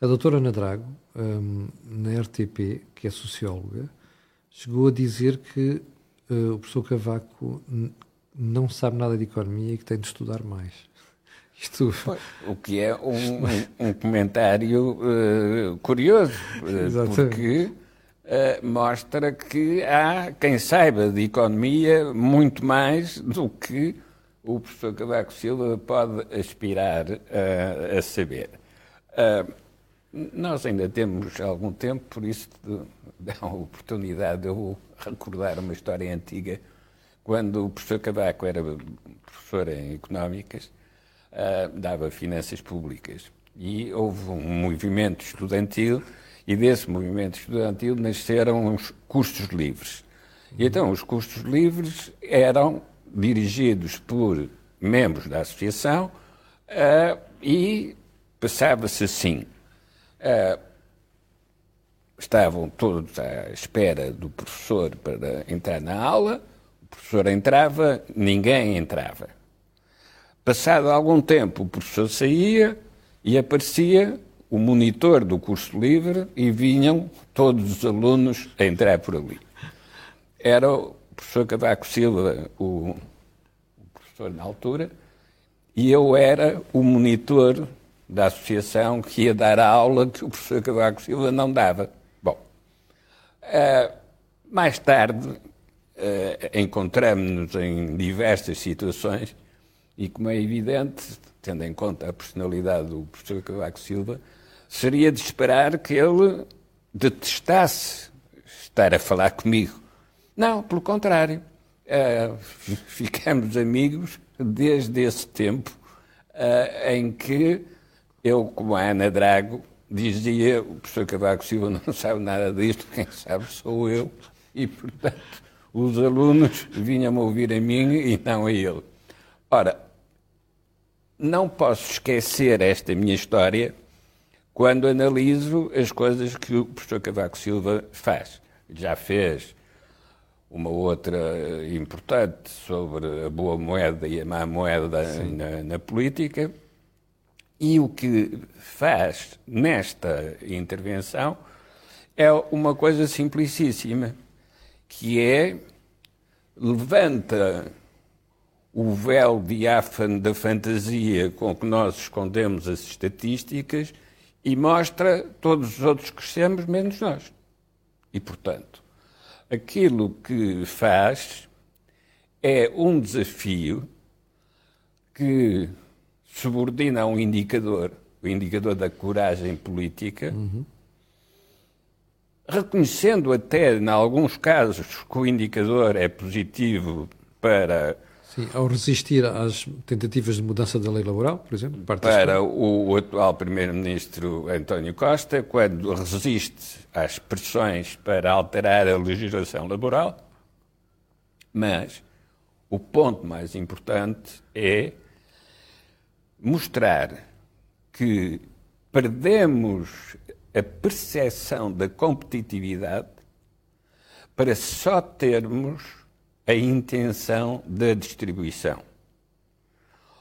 A doutora Ana Drago, um, na RTP, que é socióloga, chegou a dizer que uh, o professor Cavaco não sabe nada de economia e que tem de estudar mais. Isto... O que é um, um, um comentário uh, curioso, uh, porque uh, mostra que há quem saiba de economia muito mais do que o professor Cavaco Silva pode aspirar a saber. nós ainda temos algum tempo, por isso dá a oportunidade de eu recordar uma história antiga quando o professor Cavaco era professor em económicas, uh, dava finanças públicas. E houve um movimento estudantil, e desse movimento estudantil nasceram os cursos livres. E então, os cursos livres eram dirigidos por membros da associação uh, e passava-se assim. Uh, estavam todos à espera do professor para entrar na aula, o professor entrava, ninguém entrava. Passado algum tempo, o professor saía e aparecia o monitor do curso livre e vinham todos os alunos a entrar por ali. Era o professor Cavaco Silva, o, o professor na altura, e eu era o monitor da associação que ia dar a aula que o professor Cavaco Silva não dava. Bom, uh, mais tarde uh, encontramos-nos em diversas situações e, como é evidente, tendo em conta a personalidade do professor Cavaco Silva, seria de esperar que ele detestasse estar a falar comigo. Não, pelo contrário. Uh, ficamos amigos desde esse tempo uh, em que eu, como a Ana Drago, dizia o professor Cavaco Silva não sabe nada disto, quem sabe sou eu, e, portanto, os alunos vinham-me ouvir a mim e não a ele. Ora, não posso esquecer esta minha história quando analiso as coisas que o professor Cavaco Silva faz. Já fez uma outra importante sobre a boa moeda e a má moeda na, na, política. E o que faz nesta intervenção é uma coisa simplicíssima, que é levanta o véu diáfano da fantasia com que nós escondemos as estatísticas e mostra todos os outros crescemos, menos nós. E, portanto, aquilo que faz é um desafio que subordina a um indicador, o indicador da coragem política, uhum. reconhecendo até, em alguns casos, que o indicador é positivo para Sim, ao resistir às tentativas de mudança da lei laboral, por exemplo? Para o, o, atual Primeiro-Ministro António Costa, quando resiste às pressões para alterar a legislação laboral, mas o ponto mais importante é mostrar que perdemos a percepção da competitividade para só termos a intenção da distribuição.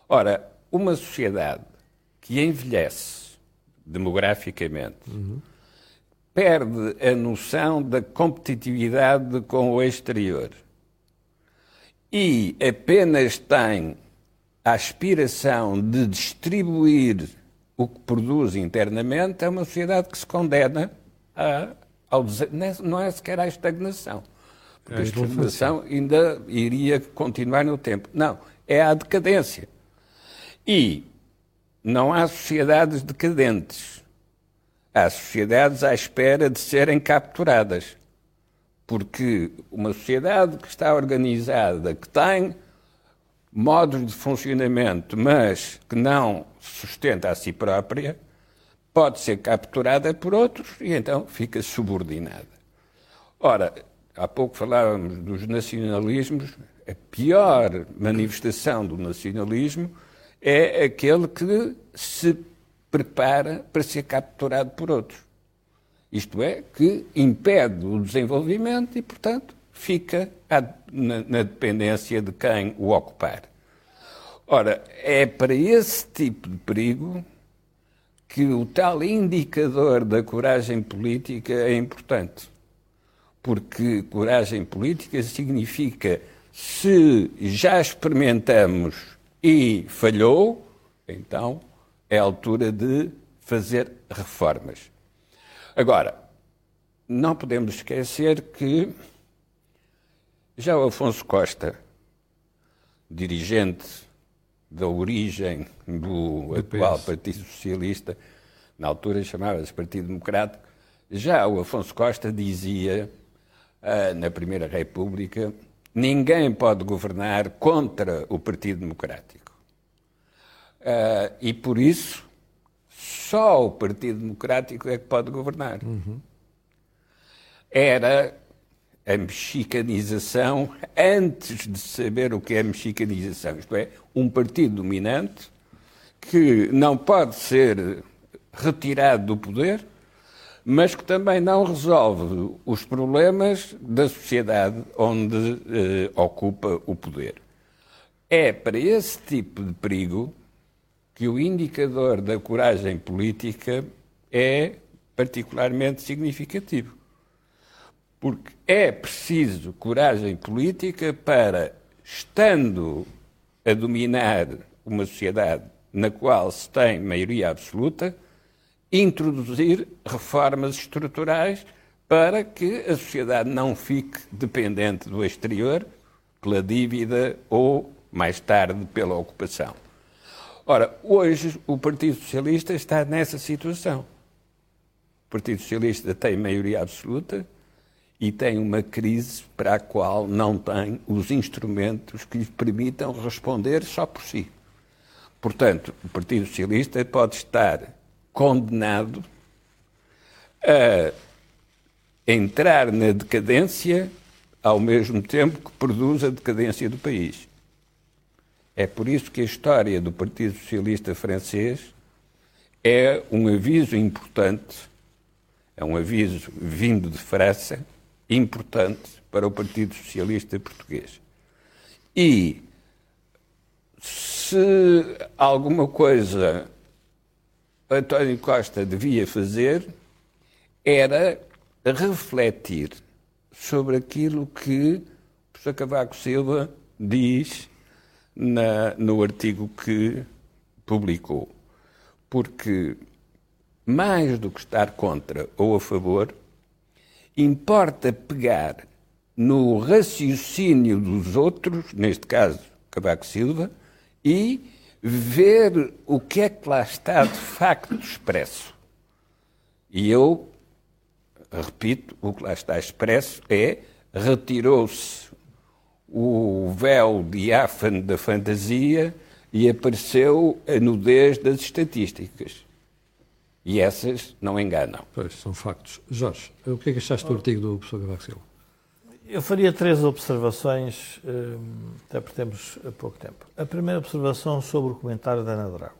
Ora, uma sociedade que envelhece demograficamente uhum. perde a noção da competitividade com o exterior e apenas tem a aspiração de distribuir o que produz internamente, é uma sociedade que se condena a, ao, não é sequer à estagnação porque a estagnação ainda iria continuar no tempo. Não, é a decadência. E não há sociedades decadentes. Há sociedades à espera de serem capturadas. Porque uma sociedade que está organizada, que tem modos de funcionamento, mas que não sustenta a si própria, pode ser capturada por outros e então fica subordinada. Ora, Há pouco falávamos dos nacionalismos. A pior manifestação do nacionalismo é aquele que se prepara para ser capturado por outros. Isto é, que impede o desenvolvimento e, portanto, fica na, dependência de quem o ocupar. Ora, é para esse tipo de perigo que o tal indicador da coragem política é importante porque coragem política significa se já experimentamos e falhou, então é a altura de fazer reformas. Agora, não podemos esquecer que já o Afonso Costa, dirigente da origem do atual Partido Socialista, na altura chamava-se Partido Democrático, já o Afonso Costa dizia na Primeira República ninguém pode governar contra o Partido Democrático. Uh, e por isso, só o Partido Democrático é que pode governar. Uhum. Era a mexicanização antes de saber o que é mexicanização, isto é, um partido dominante que não pode ser retirado do poder, mas que também não resolve os problemas da sociedade onde eh, ocupa o poder. É para esse tipo de perigo que o indicador da coragem política é particularmente significativo. Porque é preciso coragem política para, estando a dominar uma sociedade na qual se tem maioria absoluta, introduzir reformas estruturais para que a sociedade não fique dependente do exterior, pela dívida ou, mais tarde, pela ocupação. Ora, hoje o Partido Socialista está nessa situação. O Partido Socialista tem maioria absoluta, e tem uma crise para a qual não tem os instrumentos que lhe permitam responder só por si. Portanto, o Partido Socialista pode estar condenado a entrar na decadência ao mesmo tempo que produz a decadência do país. É por isso que a história do Partido Socialista francês é um aviso importante, é um aviso vindo de França, importante para o Partido Socialista Português. E se alguma coisa António Costa devia fazer era refletir sobre aquilo que o professor Cavaco Silva diz na, no artigo que publicou. Porque, mais do que estar contra ou a favor, importa pegar no raciocínio dos outros, neste caso Cavaco Silva, e ver o que é que lá está de facto expresso. E eu, repito, o que lá está expresso é retirou-se o véu diáfano da fantasia e apareceu a nudez das estatísticas. E essas não enganam. Pois, são factos. Jorge, o que é que achaste do artigo do professor Cavaco? Eu faria três observações, hum, até porque temos pouco tempo. A primeira observação sobre o comentário da Ana Drago.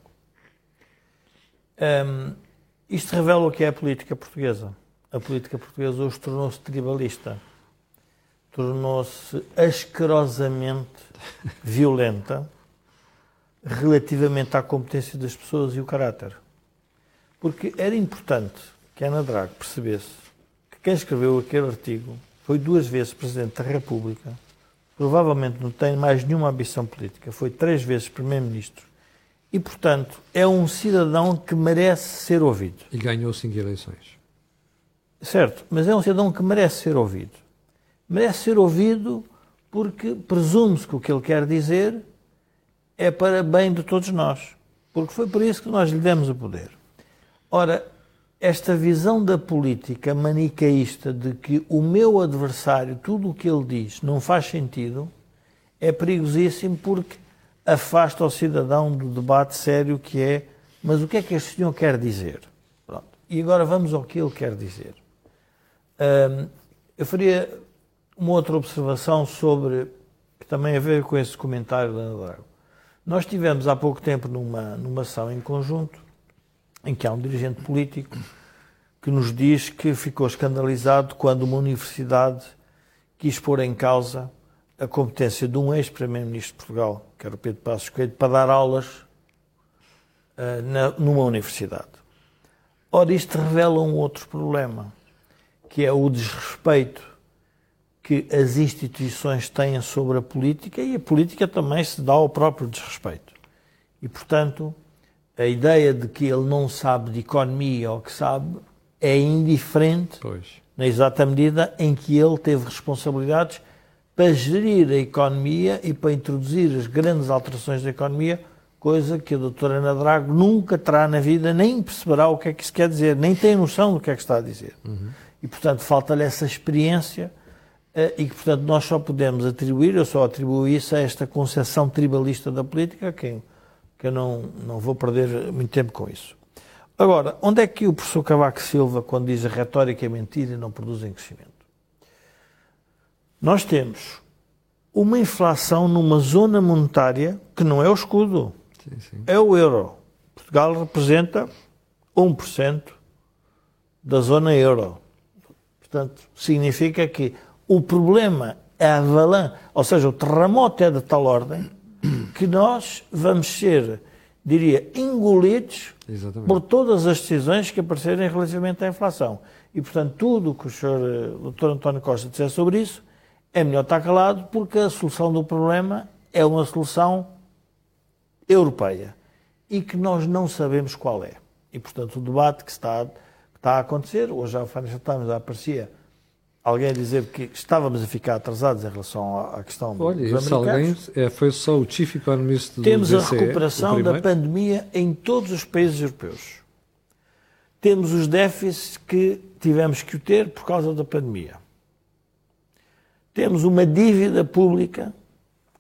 Um, isto revela o que é a política portuguesa. A política portuguesa hoje tornou-se tribalista, tornou-se asquerosamente violenta relativamente à competência das pessoas e o caráter. Porque era importante que a Ana Drago percebesse que quem escreveu aquele artigo foi duas vezes Presidente da República, provavelmente não tem mais nenhuma ambição política, foi três vezes Primeiro-Ministro e, portanto, é um cidadão que merece ser ouvido. E ganhou cinco eleições. Certo, mas é um cidadão que merece ser ouvido. Merece ser ouvido porque presume-se que o que ele quer dizer é para bem de todos nós. Porque foi por isso que nós lhe demos o poder. Ora, esta visão da política manicaísta de que o meu adversário, tudo o que ele diz, não faz sentido, é perigosíssimo porque afasta o cidadão do debate sério que é mas o que é que este senhor quer dizer? Pronto. E agora vamos ao que ele quer dizer. Eu faria uma outra observação sobre, que também a ver com esse comentário da Ana Drago. Nós tivemos há pouco tempo numa, numa ação em conjunto em que há um dirigente político que nos diz que ficou escandalizado quando uma universidade quis pôr em causa a competência de um ex-primeiro-ministro de Portugal, que era o Pedro Passos Coelho, para dar aulas uh, na, numa universidade. Ora, isto revela um outro problema, que é o desrespeito que as instituições têm sobre a política e a política também se dá ao próprio desrespeito. E, portanto, a ideia de que ele não sabe de economia ou que sabe é indiferente pois. na exata medida em que ele teve responsabilidades para gerir a economia e para introduzir as grandes alterações da economia, coisa que a doutora Ana Drago nunca terá na vida, nem perceberá o que é que isso quer dizer, nem tem noção do que é que está a dizer. Uhum. E, portanto, falta-lhe essa experiência eh, e que, portanto, nós só podemos atribuir, eu só atribuo isso a esta concepção tribalista da política, que, que eu não, não vou perder muito tempo com isso. Agora, onde é que o professor Cavaco Silva, quando diz a retórica é mentira e não produzem crescimento? Nós temos uma inflação numa zona monetária que não é o escudo, sim, sim. é o euro. Portugal representa 1% da zona euro. Portanto, significa que o problema é a avalanche, ou seja, o terremoto é de tal ordem que nós vamos ser, diria, engolidos Exatamente. por todas as decisões que aparecerem relativamente à inflação. E, portanto, tudo o que o Sr. o Dr. António Costa disser sobre isso é melhor estar calado porque a solução do problema é uma solução europeia e que nós não sabemos qual é. E, portanto, o debate que está, que está a acontecer, hoje ao Financial Times já aparecia alguém a dizer que estávamos a ficar atrasados em relação à, questão Olha, dos esse alguém é, foi só o Chief Economist do Temos BCE, a recuperação da pandemia em todos os países europeus. Temos os déficits que tivemos que ter por causa da pandemia. Temos uma dívida pública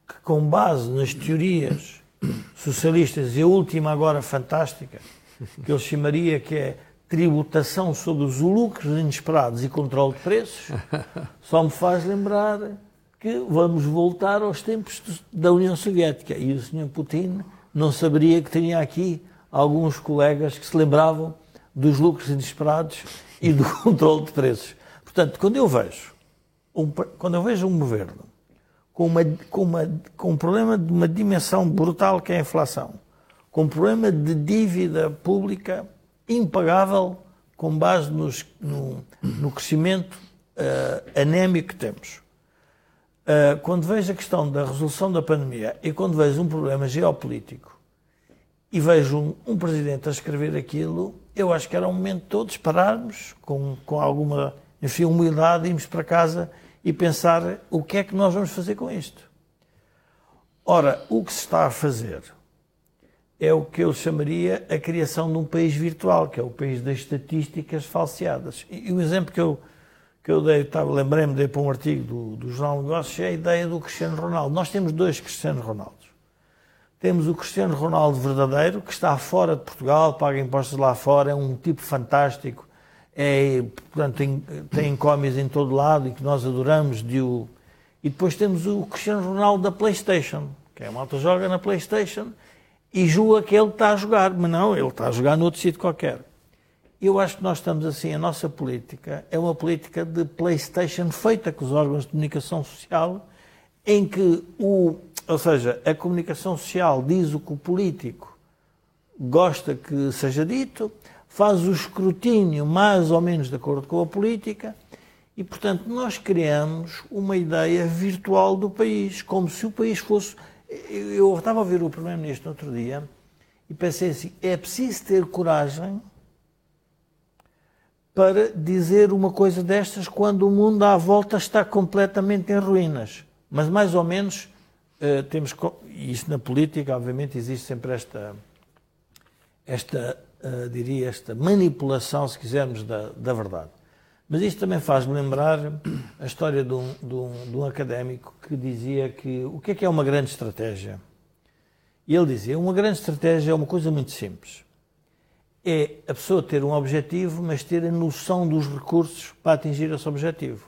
que, com base nas teorias socialistas e a última agora fantástica, que ele chamaria que é tributação sobre os lucros inesperados e controle de preços, só me faz lembrar que vamos voltar aos tempos da União Soviética. E o Sr. Putin não saberia que tinha aqui alguns colegas que se lembravam dos lucros inesperados e do controle de preços. Portanto, quando eu vejo um, quando eu vejo um governo com, uma, com, uma, com um problema de uma dimensão brutal que é a inflação, com um problema de dívida pública impagável com base nos, no, no, crescimento uh, anémico que temos. Uh, quando vejo a questão da resolução da pandemia e quando vejo um problema geopolítico e vejo um, um presidente a escrever aquilo, eu acho que era um momento de todos pararmos com, com alguma enfim, humildade, irmos para casa e pensar o que é que nós vamos fazer com isto. Ora, o que se está a fazer é o que eu chamaria a criação de um país virtual, que é o país das estatísticas falseadas. E o exemplo que eu, que eu dei, lembrei-me de para um artigo do, do Jornal Negócios, é a ideia do Cristiano Ronaldo. Nós temos dois Cristiano Ronaldos. Temos o Cristiano Ronaldo verdadeiro, que está fora de Portugal, paga impostos lá fora, é um tipo fantástico, é, portanto, tem, tem cómics em todo lado e que nós adoramos. De o... E depois temos o Cristiano Ronaldo da PlayStation, que é a malta joga na PlayStation e julga que ele está a jogar, mas não, ele está a jogar noutro sítio qualquer. Eu acho que nós estamos assim, a nossa política é uma política de PlayStation feita com os órgãos de comunicação social, em que o, ou seja, a comunicação social diz o que o político gosta que seja dito, faz o escrutínio mais ou menos de acordo com a política e, portanto, nós criamos uma ideia virtual do país, como se o país fosse eu estava a ver o Primeiro-Ministro no outro dia e pensei assim: é preciso ter coragem para dizer uma coisa destas quando o mundo à volta está completamente em ruínas. Mas, mais ou menos, uh, temos. E isso na política, obviamente, existe sempre esta. esta uh, diria, esta manipulação, se quisermos, da, da verdade. Mas isto também faz-me lembrar a história de um, de, um, de um, académico que dizia que o que é que é uma grande estratégia? E ele dizia: uma grande estratégia é uma coisa muito simples. É a pessoa ter um objetivo, mas ter a noção dos recursos para atingir esse objetivo.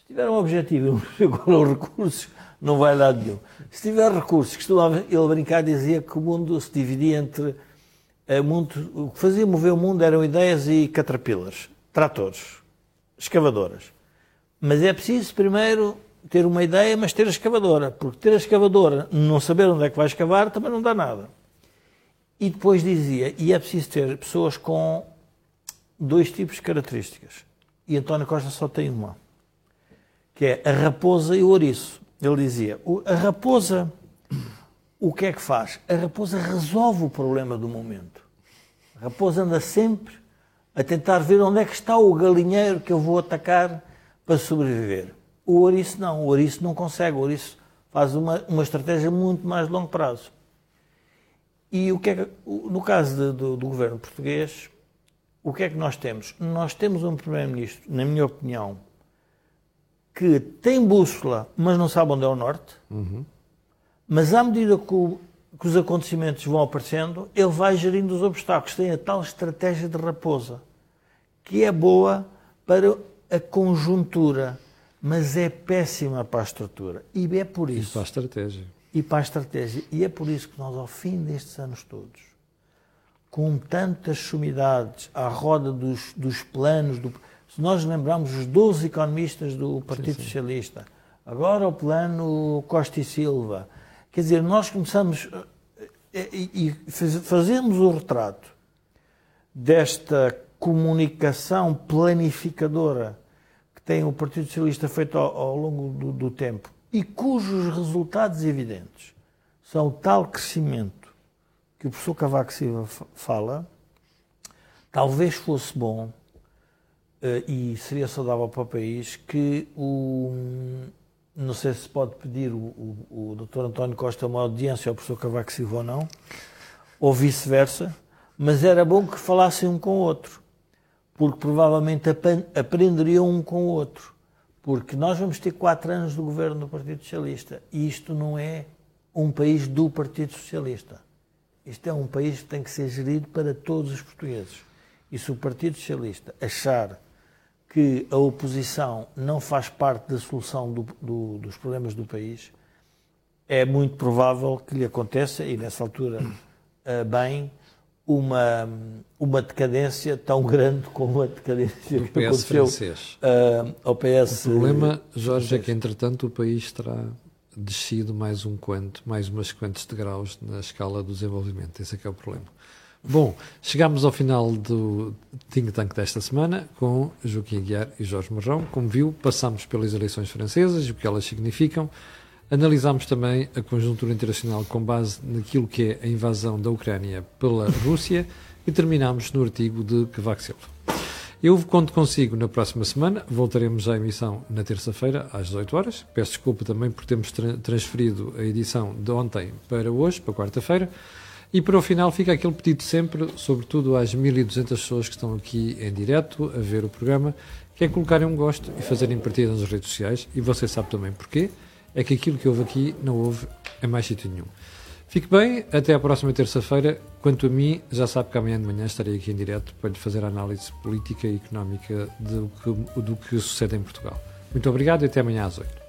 Se tiver um objetivo e não chegou aos recursos, não vai dar nenhum. Se tiver recursos, costumava ele brincar dizia que o mundo se dividia entre. Eh, o que fazia mover o mundo eram ideias e caterpillars, tratores escavadoras. Mas é preciso primeiro ter uma ideia, mas ter a escavadora, porque ter a escavadora, não saber onde é que vai escavar, também não dá nada. E depois dizia, e é preciso ter pessoas com dois tipos de características. E António Costa só tem uma, que é a raposa e o ouriço. Ele dizia, a raposa, o que é que faz? A raposa resolve o problema do momento. A raposa anda sempre a tentar ver onde é que está o galinheiro que eu vou atacar para sobreviver. O ouriço não, o ouriço não consegue, o ouriço faz uma, uma estratégia muito mais de longo prazo. E o que é que, no caso de, do, do governo português, o que é que nós temos? Nós temos um primeiro-ministro, na minha opinião, que tem bússola, mas não sabe onde é o norte. Uhum. Mas à medida que, o, que, os acontecimentos vão aparecendo, ele vai gerindo os obstáculos. Tem a tal estratégia de raposa, que é boa para a conjuntura, mas é péssima para a estrutura. E é por isso. E para a estratégia. E para a estratégia. E é por isso que nós, ao fim destes anos todos, com tantas sumidades à roda dos, dos planos, do, se nós lembrarmos os 12 economistas do Partido sim, sim. Socialista, agora o plano Costa e Silva, quer dizer, nós começamos eh, e, e fazemos o retrato desta comunicação planificadora que tem o Partido Socialista feito ao, longo do, do, tempo e cujos resultados evidentes são o tal crescimento que o professor Cavaco Silva fala, talvez fosse bom uh, e seria saudável para o país que o. Não sei se pode pedir o, o, o Dr. António Costa uma audiência ao professor Cavaco Silva ou não, ou vice-versa, mas era bom que falassem um com o outro porque provavelmente aprenderiam um com o outro. Porque nós vamos ter quatro anos do governo do Partido Socialista e isto não é um país do Partido Socialista. Isto é um país que tem que ser gerido para todos os portugueses. E se o Partido Socialista achar que a oposição não faz parte da solução do, do, dos problemas do país, é muito provável que lhe aconteça, e nessa altura, eh, bem, uma, uma decadência tão grande como a decadência que PS aconteceu francês. Uh, ao PS. O problema, Jorge, francês. é que entretanto o país terá descido mais um quanto, mais umas quantos degraus na escala do desenvolvimento. Esse é que é o problema. Bom, chegamos ao final do Think Tank desta semana com Joaquim Aguiar e Jorge Marrão. Como viu, passamos pelas eleições francesas e o que elas significam. Analisámos também a conjuntura internacional com base naquilo que é a invasão da Ucrânia pela Rússia e terminámos no artigo de Cavaco Silva. Eu conto consigo na próxima semana, voltaremos à emissão na terça-feira às 18 horas. Peço desculpa também por termos tra transferido a edição de ontem para hoje, para quarta-feira. E para o final fica aquele pedido sempre, sobretudo às 1.200 pessoas que estão aqui em direto a ver o programa, que é colocarem um gosto e fazerem partida nas redes sociais. E você sabe também porquê é que aquilo que houve aqui não houve em mais sítio nenhum. Fique bem, até à próxima terça-feira. Quanto a mim, já sabe que amanhã de manhã estarei aqui em direto para lhe fazer a análise política e económica do que, do que sucede em Portugal. Muito obrigado e até amanhã às 8.